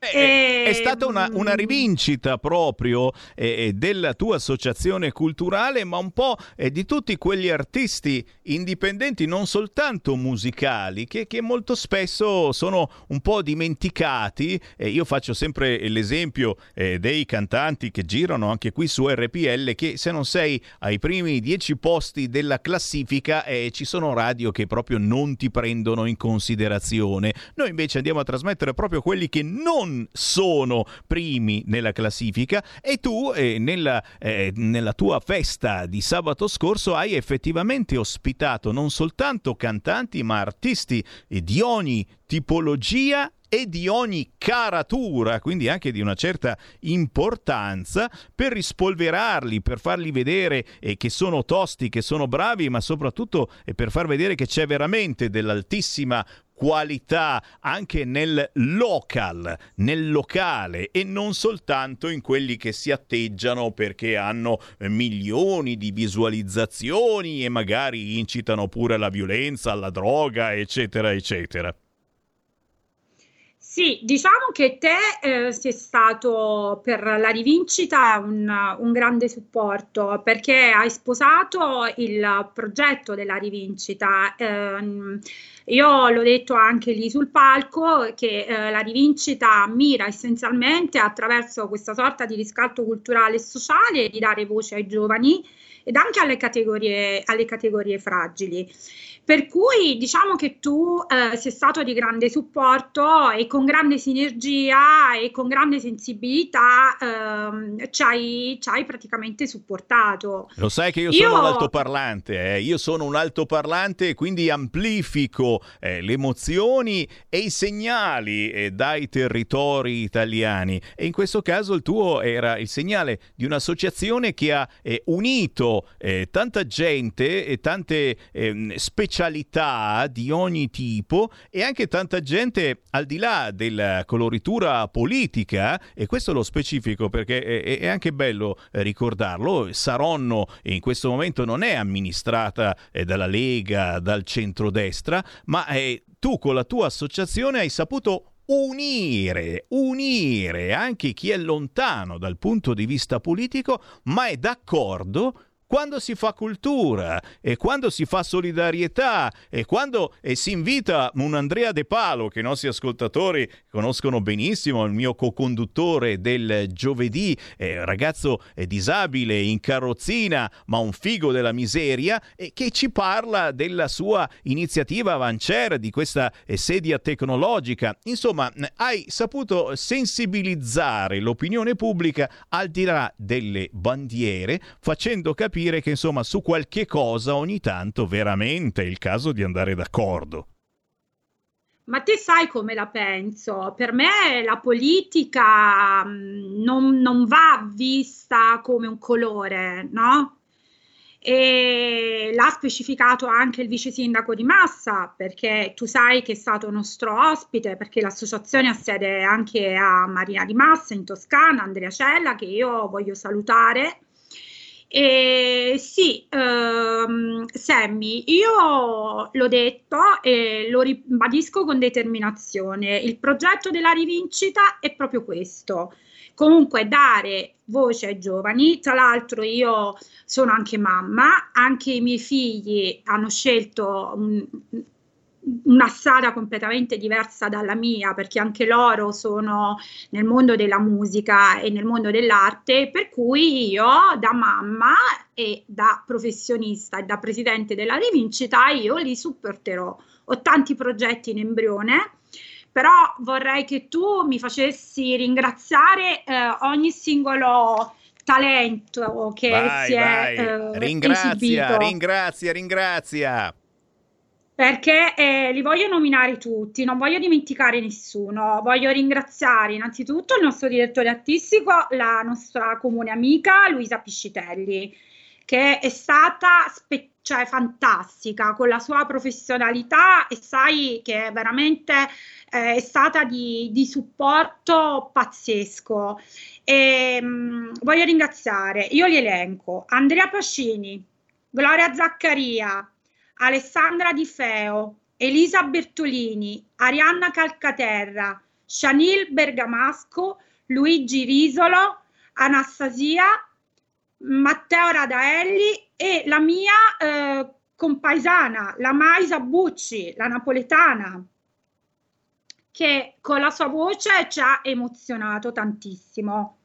È, è stata mm. una, una rivincita proprio eh, eh, della tua associazione culturale, ma un po' eh, di tutti quegli artisti indipendenti, non soltanto musicali, che, che molto spesso sono un po' dimenticati. Eh, io faccio sempre l'esempio eh, dei cantanti che girano anche qui su RPL, che se non sei ai primi dieci posti della classifica, eh, ci sono radio che proprio non ti prendono in considerazione. Noi invece andiamo a trasmettere proprio quelli che non sono primi nella classifica e tu eh, nella, eh, nella tua festa di sabato scorso hai effettivamente ospitato non soltanto cantanti ma artisti di ogni tipologia e di ogni caratura, quindi anche di una certa importanza, per rispolverarli, per farli vedere eh, che sono tosti, che sono bravi, ma soprattutto eh, per far vedere che c'è veramente dell'altissima qualità anche nel local, nel locale e non soltanto in quelli che si atteggiano perché hanno milioni di visualizzazioni e magari incitano pure alla violenza, alla droga, eccetera, eccetera. Sì, diciamo che te eh, sei stato per la rivincita un, un grande supporto perché hai sposato il progetto della rivincita. Ehm, io l'ho detto anche lì sul palco che eh, la rivincita mira essenzialmente attraverso questa sorta di riscatto culturale e sociale di dare voce ai giovani ed anche alle categorie, alle categorie fragili. Per cui diciamo che tu eh, sei stato di grande supporto e con grande sinergia e con grande sensibilità ehm, ci, hai, ci hai praticamente supportato. Lo sai che io, Io- sono un altoparlante, eh? io sono un altoparlante e quindi amplifico eh, le emozioni e i segnali eh, dai territori italiani e in questo caso il tuo era il segnale di un'associazione che ha eh, unito eh, tanta gente e tante ehm, specialità di ogni tipo e anche tanta gente al di là della coloritura politica e questo lo specifico perché è, è anche bello eh, ricordarlo Saronno in questo momento non è amministrata eh, dalla Lega dal centrodestra ma eh, tu con la tua associazione hai saputo unire, unire anche chi è lontano dal punto di vista politico, ma è d'accordo quando si fa cultura e quando si fa solidarietà e quando eh, si invita un Andrea De Palo che i nostri ascoltatori conoscono benissimo, il mio co-conduttore del giovedì, eh, ragazzo disabile in carrozzina ma un figo della miseria e che ci parla della sua iniziativa Avancer, di questa eh, sedia tecnologica. Insomma, hai saputo sensibilizzare l'opinione pubblica al di là delle bandiere, facendo capire che insomma su qualche cosa ogni tanto veramente è il caso di andare d'accordo. Ma te sai come la penso? Per me la politica mh, non, non va vista come un colore, no? E l'ha specificato anche il vice sindaco di Massa, perché tu sai che è stato nostro ospite, perché l'associazione ha sede anche a Marina di Massa in Toscana, Andrea Cella, che io voglio salutare. E sì, ehm, Sammy, io l'ho detto e lo ribadisco con determinazione. Il progetto della rivincita è proprio questo. Comunque dare voce ai giovani, tra l'altro io sono anche mamma, anche i miei figli hanno scelto un- una strada completamente diversa dalla mia, perché anche loro sono nel mondo della musica e nel mondo dell'arte, per cui io da mamma e da professionista e da presidente della rivincita io li supporterò. Ho tanti progetti in embrione, però vorrei che tu mi facessi ringraziare eh, ogni singolo talento che Vai, si vai. è eh, ringrazia, esibito ringrazia, ringrazia. Perché eh, li voglio nominare tutti, non voglio dimenticare nessuno. Voglio ringraziare innanzitutto il nostro direttore artistico, la nostra comune amica Luisa Piscitelli, che è stata spe- cioè, fantastica con la sua professionalità e sai che veramente eh, è stata di, di supporto pazzesco. E, mh, voglio ringraziare, io li elenco, Andrea Pascini, Gloria Zaccaria, Alessandra Di Feo, Elisa Bertolini, Arianna Calcaterra, Chanil Bergamasco, Luigi Risolo, Anastasia, Matteo Radaelli e la mia eh, compaesana, la Maisa Bucci, la napoletana, che con la sua voce ci ha emozionato tantissimo.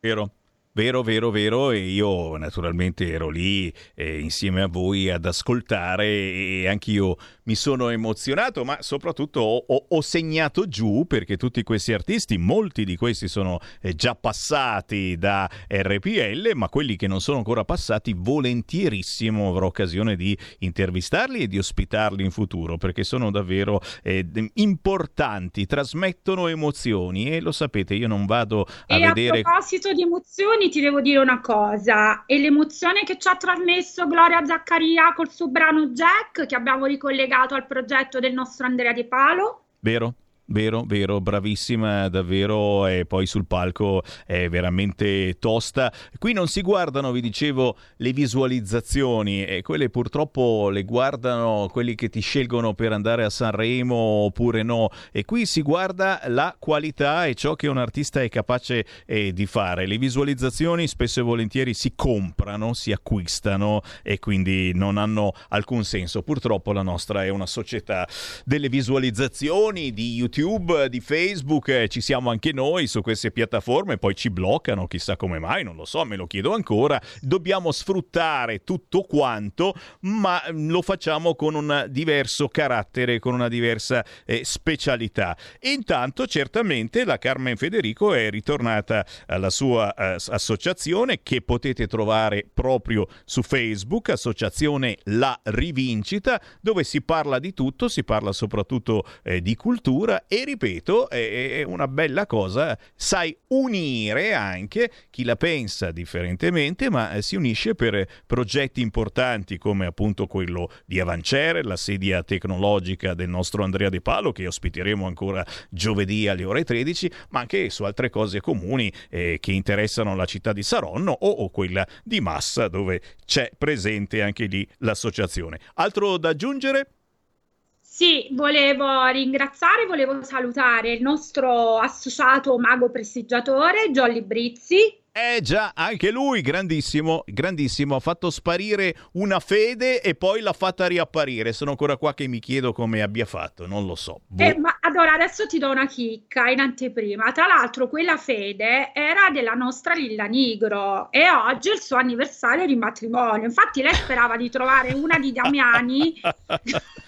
Vero. Vero, vero, vero, e io naturalmente ero lì eh, insieme a voi ad ascoltare e anch'io mi sono emozionato, ma soprattutto ho, ho- ho segnato giù perché tutti questi artisti, molti di questi sono eh, già passati da RPL, ma quelli che non sono ancora passati, volentierissimo avrò occasione di intervistarli e di ospitarli in futuro perché sono davvero eh, importanti, trasmettono emozioni e lo sapete, io non vado a e vedere... a proposito di emozioni, ti devo dire una cosa, e l'emozione che ci ha trasmesso Gloria Zaccaria col suo brano Jack, che abbiamo ricollegato al progetto del nostro Andrea Di Palo. Vero? Vero, vero, bravissima davvero e poi sul palco è veramente tosta. Qui non si guardano, vi dicevo, le visualizzazioni e quelle purtroppo le guardano quelli che ti scelgono per andare a Sanremo oppure no e qui si guarda la qualità e ciò che un artista è capace eh, di fare. Le visualizzazioni spesso e volentieri si comprano, si acquistano e quindi non hanno alcun senso. Purtroppo la nostra è una società delle visualizzazioni di YouTube di Facebook, eh, ci siamo anche noi su queste piattaforme, poi ci bloccano, chissà come mai, non lo so, me lo chiedo ancora. Dobbiamo sfruttare tutto quanto, ma mm, lo facciamo con un diverso carattere, con una diversa eh, specialità. Intanto certamente la Carmen Federico è ritornata alla sua eh, associazione che potete trovare proprio su Facebook, associazione La Rivincita, dove si parla di tutto, si parla soprattutto eh, di cultura e ripeto, è, una bella cosa, sai unire anche chi la pensa differentemente, ma eh, si unisce per progetti importanti come appunto quello di Avancere, la sedia tecnologica del nostro Andrea De Palo che ospiteremo ancora giovedì alle ore 13, ma anche su altre cose comuni eh, che interessano la città di Saronno o, o quella di Massa dove c'è presente anche lì l'associazione. Altro da aggiungere? Sì, volevo ringraziare, volevo salutare il nostro associato mago prestiggiatore Jolly Brizzi. Eh già, anche lui grandissimo, grandissimo, ha fatto sparire una fede e poi l'ha fatta riapparire. Sono ancora qua che mi chiedo come abbia fatto, non lo so. Boh. Eh, ma allora adesso ti do una chicca in anteprima. Tra l'altro, quella fede era della nostra Lilla Nigro e oggi è il suo anniversario di matrimonio. Infatti, lei sperava di trovare una di Damiani.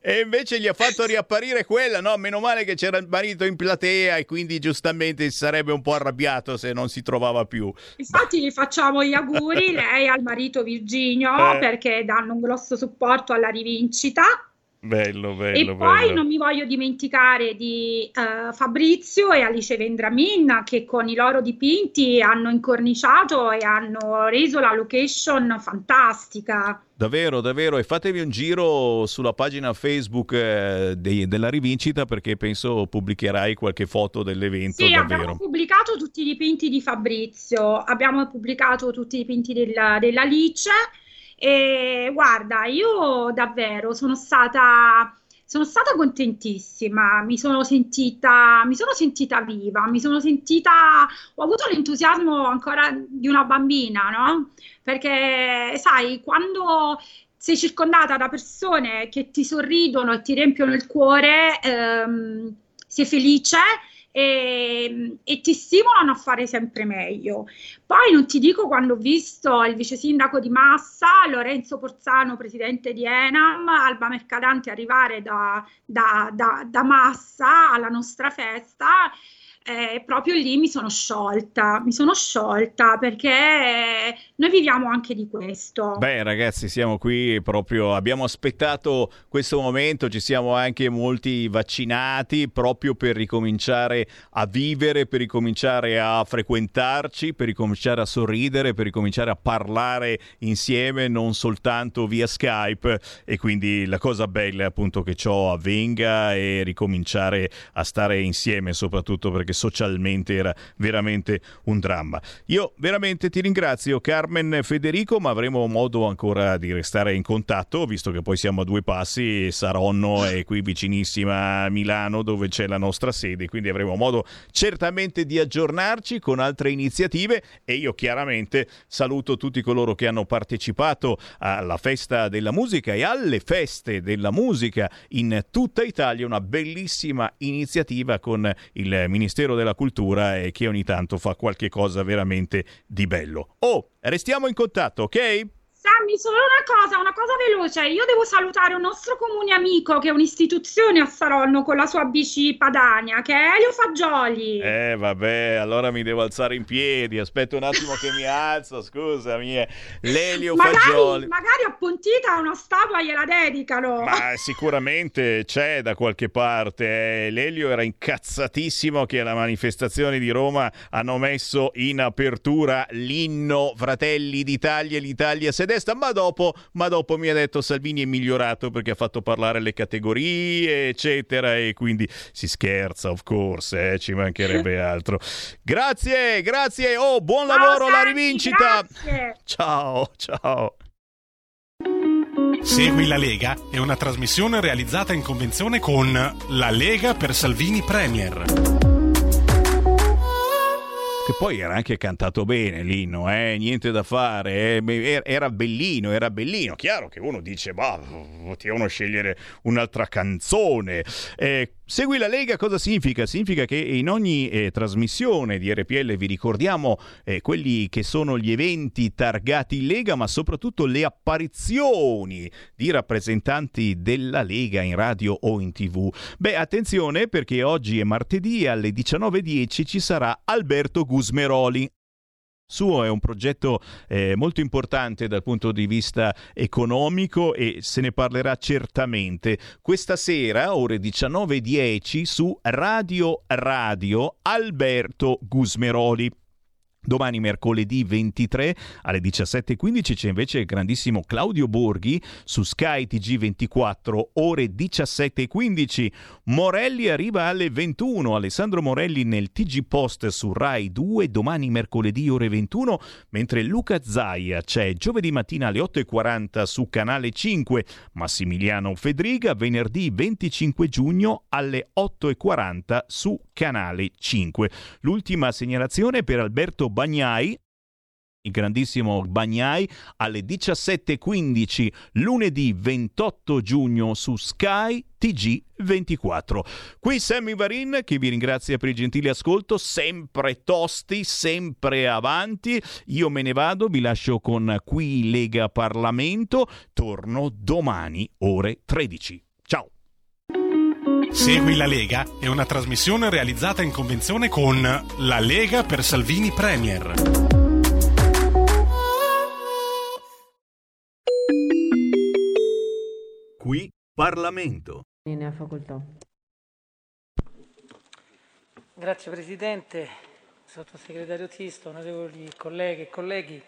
E invece gli ha fatto riapparire quella, no? Meno male che c'era il marito in platea e quindi giustamente si sarebbe un po' arrabbiato se non si trovava più. Infatti, gli facciamo gli auguri lei al marito Virginio Eh. perché danno un grosso supporto alla rivincita. Bello, bello, E poi bello. non mi voglio dimenticare di eh, Fabrizio e Alice Vendramin che con i loro dipinti hanno incorniciato e hanno reso la location fantastica. Davvero, davvero, e fatevi un giro sulla pagina Facebook eh, dei- della rivincita perché penso pubblicherai qualche foto dell'evento, Sì, davvero. abbiamo pubblicato tutti i dipinti di Fabrizio, abbiamo pubblicato tutti i dipinti della, della Lice e guarda, io davvero sono stata, sono stata contentissima, mi sono sentita, mi sono sentita viva, mi sono sentita, ho avuto l'entusiasmo ancora di una bambina, no? Perché sai, quando sei circondata da persone che ti sorridono e ti riempiono il cuore, ehm, sei felice e, e ti stimolano a fare sempre meglio. Poi non ti dico quando ho visto il vice sindaco di Massa, Lorenzo Porzano, presidente di Enam, Alba Mercadante arrivare da, da- da- da Massa alla nostra festa. Eh, proprio lì mi sono sciolta, mi sono sciolta perché noi viviamo anche di questo. Beh, ragazzi, siamo qui proprio. Abbiamo aspettato questo momento, ci siamo anche molti vaccinati proprio per ricominciare a vivere, per ricominciare a frequentarci, per ricominciare a sorridere, per ricominciare a parlare insieme, non soltanto via Skype. E quindi la cosa bella è appunto che ciò avvenga e ricominciare a stare insieme, soprattutto perché socialmente era veramente un dramma. Io veramente ti ringrazio, Carmen Federico, ma avremo modo ancora di restare in contatto, visto che poi siamo a due passi. Saronno è qui vicinissima a Milano, dove c'è la nostra sede, quindi avremo modo certamente di aggiornarci con altre iniziative. E io chiaramente saluto tutti coloro che hanno partecipato alla festa della musica e alle feste della musica in tutta Italia, una bellissima iniziativa con il Ministero della Cultura e che ogni tanto fa qualche cosa veramente di bello. Oh, restiamo in contatto, ok? Sammy, solo una cosa, una cosa veloce. Io devo salutare un nostro comune amico che è un'istituzione a Saronno con la sua bici Padania, che è Elio Fagioli. Eh, vabbè, allora mi devo alzare in piedi. Aspetta un attimo che mi alzo, scusami. eh. Lelio magari, Fagioli. magari a Pontita una statua gliela dedicano. Ma sicuramente c'è da qualche parte. eh. Lelio era incazzatissimo che alla manifestazione di Roma hanno messo in apertura l'inno Fratelli d'Italia e l'Italia se destra, ma dopo, ma dopo mi ha detto Salvini è migliorato perché ha fatto parlare le categorie, eccetera, e quindi si scherza, of course, eh, ci mancherebbe altro. Grazie, grazie, oh, buon Ciao, lavoro alla rivincita. grazie. Ciao, ciao. Segui la Lega è una trasmissione realizzata in convenzione con La Lega per Salvini Premier. Che poi era anche cantato bene l'inno, eh? niente da fare, eh? era bellino, era bellino. Chiaro che uno dice, ma potevano scegliere un'altra canzone. Eh, segui la Lega cosa significa? Significa che in ogni eh, trasmissione di RPL vi ricordiamo eh, quelli che sono gli eventi targati Lega, ma soprattutto le apparizioni di rappresentanti della Lega in radio o in tv. Beh, attenzione perché oggi è martedì alle 19.10 ci sarà Alberto Gusmeroli suo è un progetto eh, molto importante dal punto di vista economico e se ne parlerà certamente questa sera ore 19.10 su Radio Radio Alberto Gusmeroli. Domani mercoledì 23 alle 17.15 c'è invece il grandissimo Claudio Borghi su Sky TG24 ore 17.15. Morelli arriva alle 21, Alessandro Morelli nel TG Post su Rai 2 domani mercoledì ore 21, mentre Luca Zaia c'è giovedì mattina alle 8.40 su Canale 5, Massimiliano Fedriga venerdì 25 giugno alle 8.40 su Canale 5. L'ultima segnalazione per Alberto Bagnai, il grandissimo Bagnai alle 17.15 lunedì 28 giugno su Sky TG24. Qui Sammy Varin che vi ringrazia per il gentile ascolto, sempre tosti, sempre avanti. Io me ne vado, vi lascio con Qui Lega Parlamento, torno domani ore 13. Segui la Lega è una trasmissione realizzata in convenzione con La Lega per Salvini Premier. Qui Parlamento. Ne ha facoltà. Grazie Presidente, Sottosegretario Tisto, onorevoli colleghe e colleghi.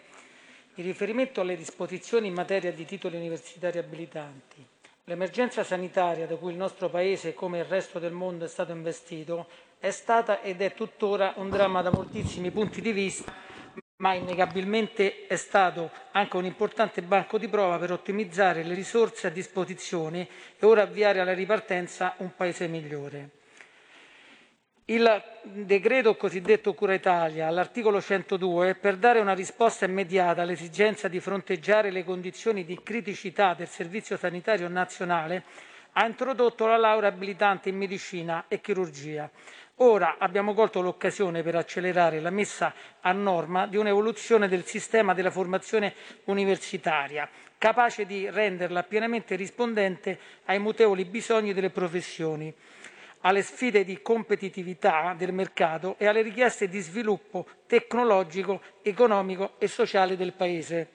In riferimento alle disposizioni in materia di titoli universitari abilitanti, l'emergenza sanitaria da cui il nostro Paese, come il resto del mondo, è stato investito è stata ed è tuttora un dramma da moltissimi punti di vista, ma innegabilmente è stato anche un importante banco di prova per ottimizzare le risorse a disposizione e ora avviare alla ripartenza un Paese migliore. Il decreto cosiddetto Cura Italia, all'articolo 102, per dare una risposta immediata all'esigenza di fronteggiare le condizioni di criticità del Servizio Sanitario Nazionale, ha introdotto la laurea abilitante in medicina e chirurgia. Ora abbiamo colto l'occasione per accelerare la messa a norma di un'evoluzione del sistema della formazione universitaria, capace di renderla pienamente rispondente ai mutevoli bisogni delle professioni. Alle sfide di competitività del mercato e alle richieste di sviluppo tecnologico, economico e sociale del Paese.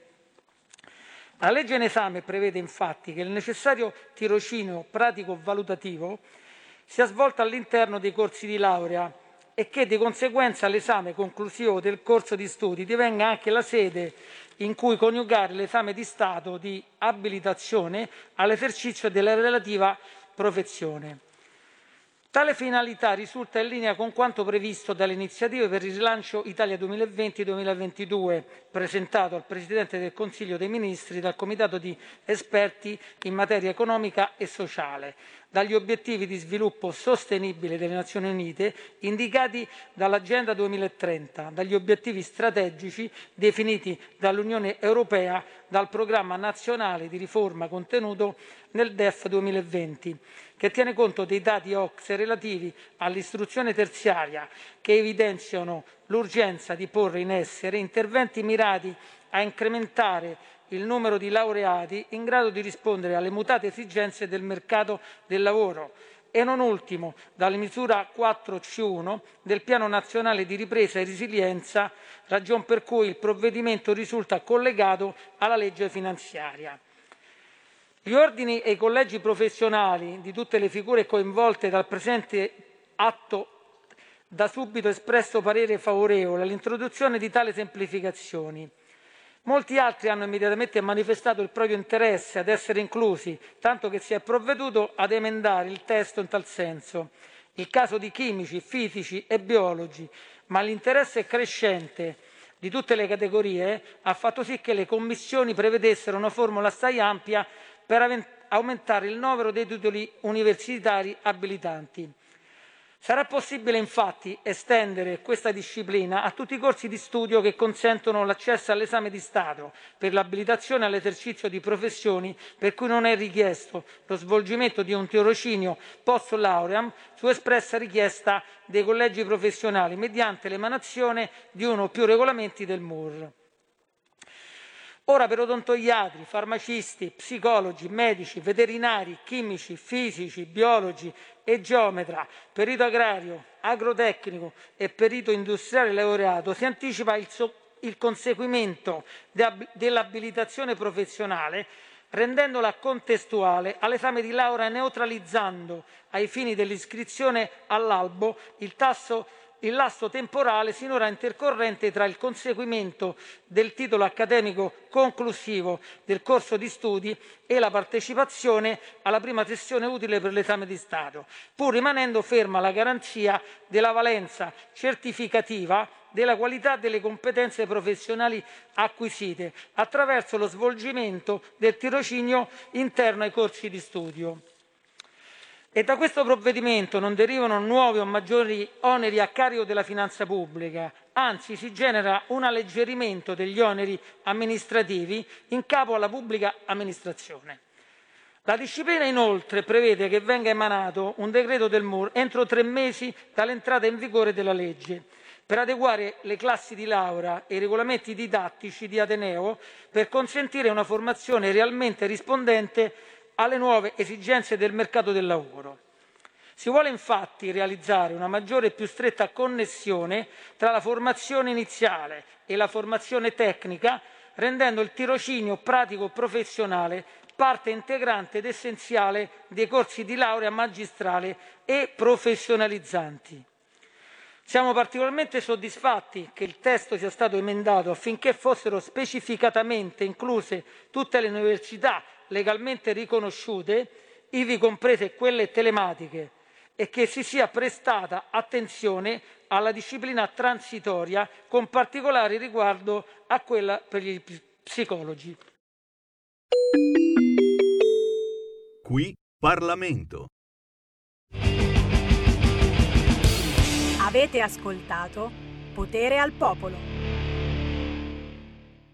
La legge in esame prevede infatti che il necessario tirocinio pratico-valutativo sia svolto all'interno dei corsi di laurea e che di conseguenza l'esame conclusivo del corso di studi divenga anche la sede in cui coniugare l'esame di Stato di abilitazione all'esercizio della relativa professione. Tale finalità risulta in linea con quanto previsto dalle iniziative per il rilancio Italia 2020-2022, presentato al Presidente del Consiglio dei Ministri dal Comitato di esperti in materia economica e sociale, dagli obiettivi di sviluppo sostenibile delle Nazioni Unite indicati dall'Agenda 2030, dagli obiettivi strategici definiti dall'Unione Europea dal Programma nazionale di riforma contenuto nel DEF 2020, che tiene conto dei dati OCSE relativi all'istruzione terziaria che evidenziano l'urgenza di porre in essere interventi mirati a incrementare il numero di laureati in grado di rispondere alle mutate esigenze del mercato del lavoro e non ultimo dalla misura 4C1 del Piano nazionale di ripresa e resilienza, ragion per cui il provvedimento risulta collegato alla legge finanziaria. Gli ordini e i collegi professionali di tutte le figure coinvolte dal presente atto da subito espresso parere favorevole all'introduzione di tali semplificazioni. Molti altri hanno immediatamente manifestato il proprio interesse ad essere inclusi, tanto che si è provveduto ad emendare il testo in tal senso. Il caso di chimici, fisici e biologi, ma l'interesse crescente di tutte le categorie ha fatto sì che le commissioni prevedessero una formula assai ampia per aumentare il numero dei titoli universitari abilitanti. Sarà possibile infatti estendere questa disciplina a tutti i corsi di studio che consentono l'accesso all'esame di Stato per l'abilitazione all'esercizio di professioni per cui non è richiesto lo svolgimento di un tirocinio post lauream su espressa richiesta dei collegi professionali mediante l'emanazione di uno o più regolamenti del MUR. Ora per odontoiatri, farmacisti, psicologi, medici, veterinari, chimici, fisici, biologi e geometra, perito agrario, agrotecnico e perito industriale laureato si anticipa il, so- il conseguimento de- dell'abilitazione professionale rendendola contestuale all'esame di laurea neutralizzando ai fini dell'iscrizione all'albo il tasso il lasso temporale sinora intercorrente tra il conseguimento del titolo accademico conclusivo del corso di studi e la partecipazione alla prima sessione utile per l'esame di Stato, pur rimanendo ferma la garanzia della valenza certificativa della qualità delle competenze professionali acquisite attraverso lo svolgimento del tirocinio interno ai corsi di studio. E da questo provvedimento non derivano nuovi o maggiori oneri a carico della finanza pubblica, anzi si genera un alleggerimento degli oneri amministrativi in capo alla pubblica amministrazione. La disciplina inoltre prevede che venga emanato un decreto del MUR entro tre mesi dall'entrata in vigore della legge per adeguare le classi di laurea e i regolamenti didattici di Ateneo per consentire una formazione realmente rispondente alle nuove esigenze del mercato del lavoro. Si vuole infatti realizzare una maggiore e più stretta connessione tra la formazione iniziale e la formazione tecnica, rendendo il tirocinio pratico professionale parte integrante ed essenziale dei corsi di laurea magistrale e professionalizzanti. Siamo particolarmente soddisfatti che il testo sia stato emendato affinché fossero specificatamente incluse tutte le università legalmente riconosciute, ivi comprese quelle telematiche, e che si sia prestata attenzione alla disciplina transitoria con particolare riguardo a quella per gli psicologi. Qui Parlamento. Avete ascoltato Potere al Popolo.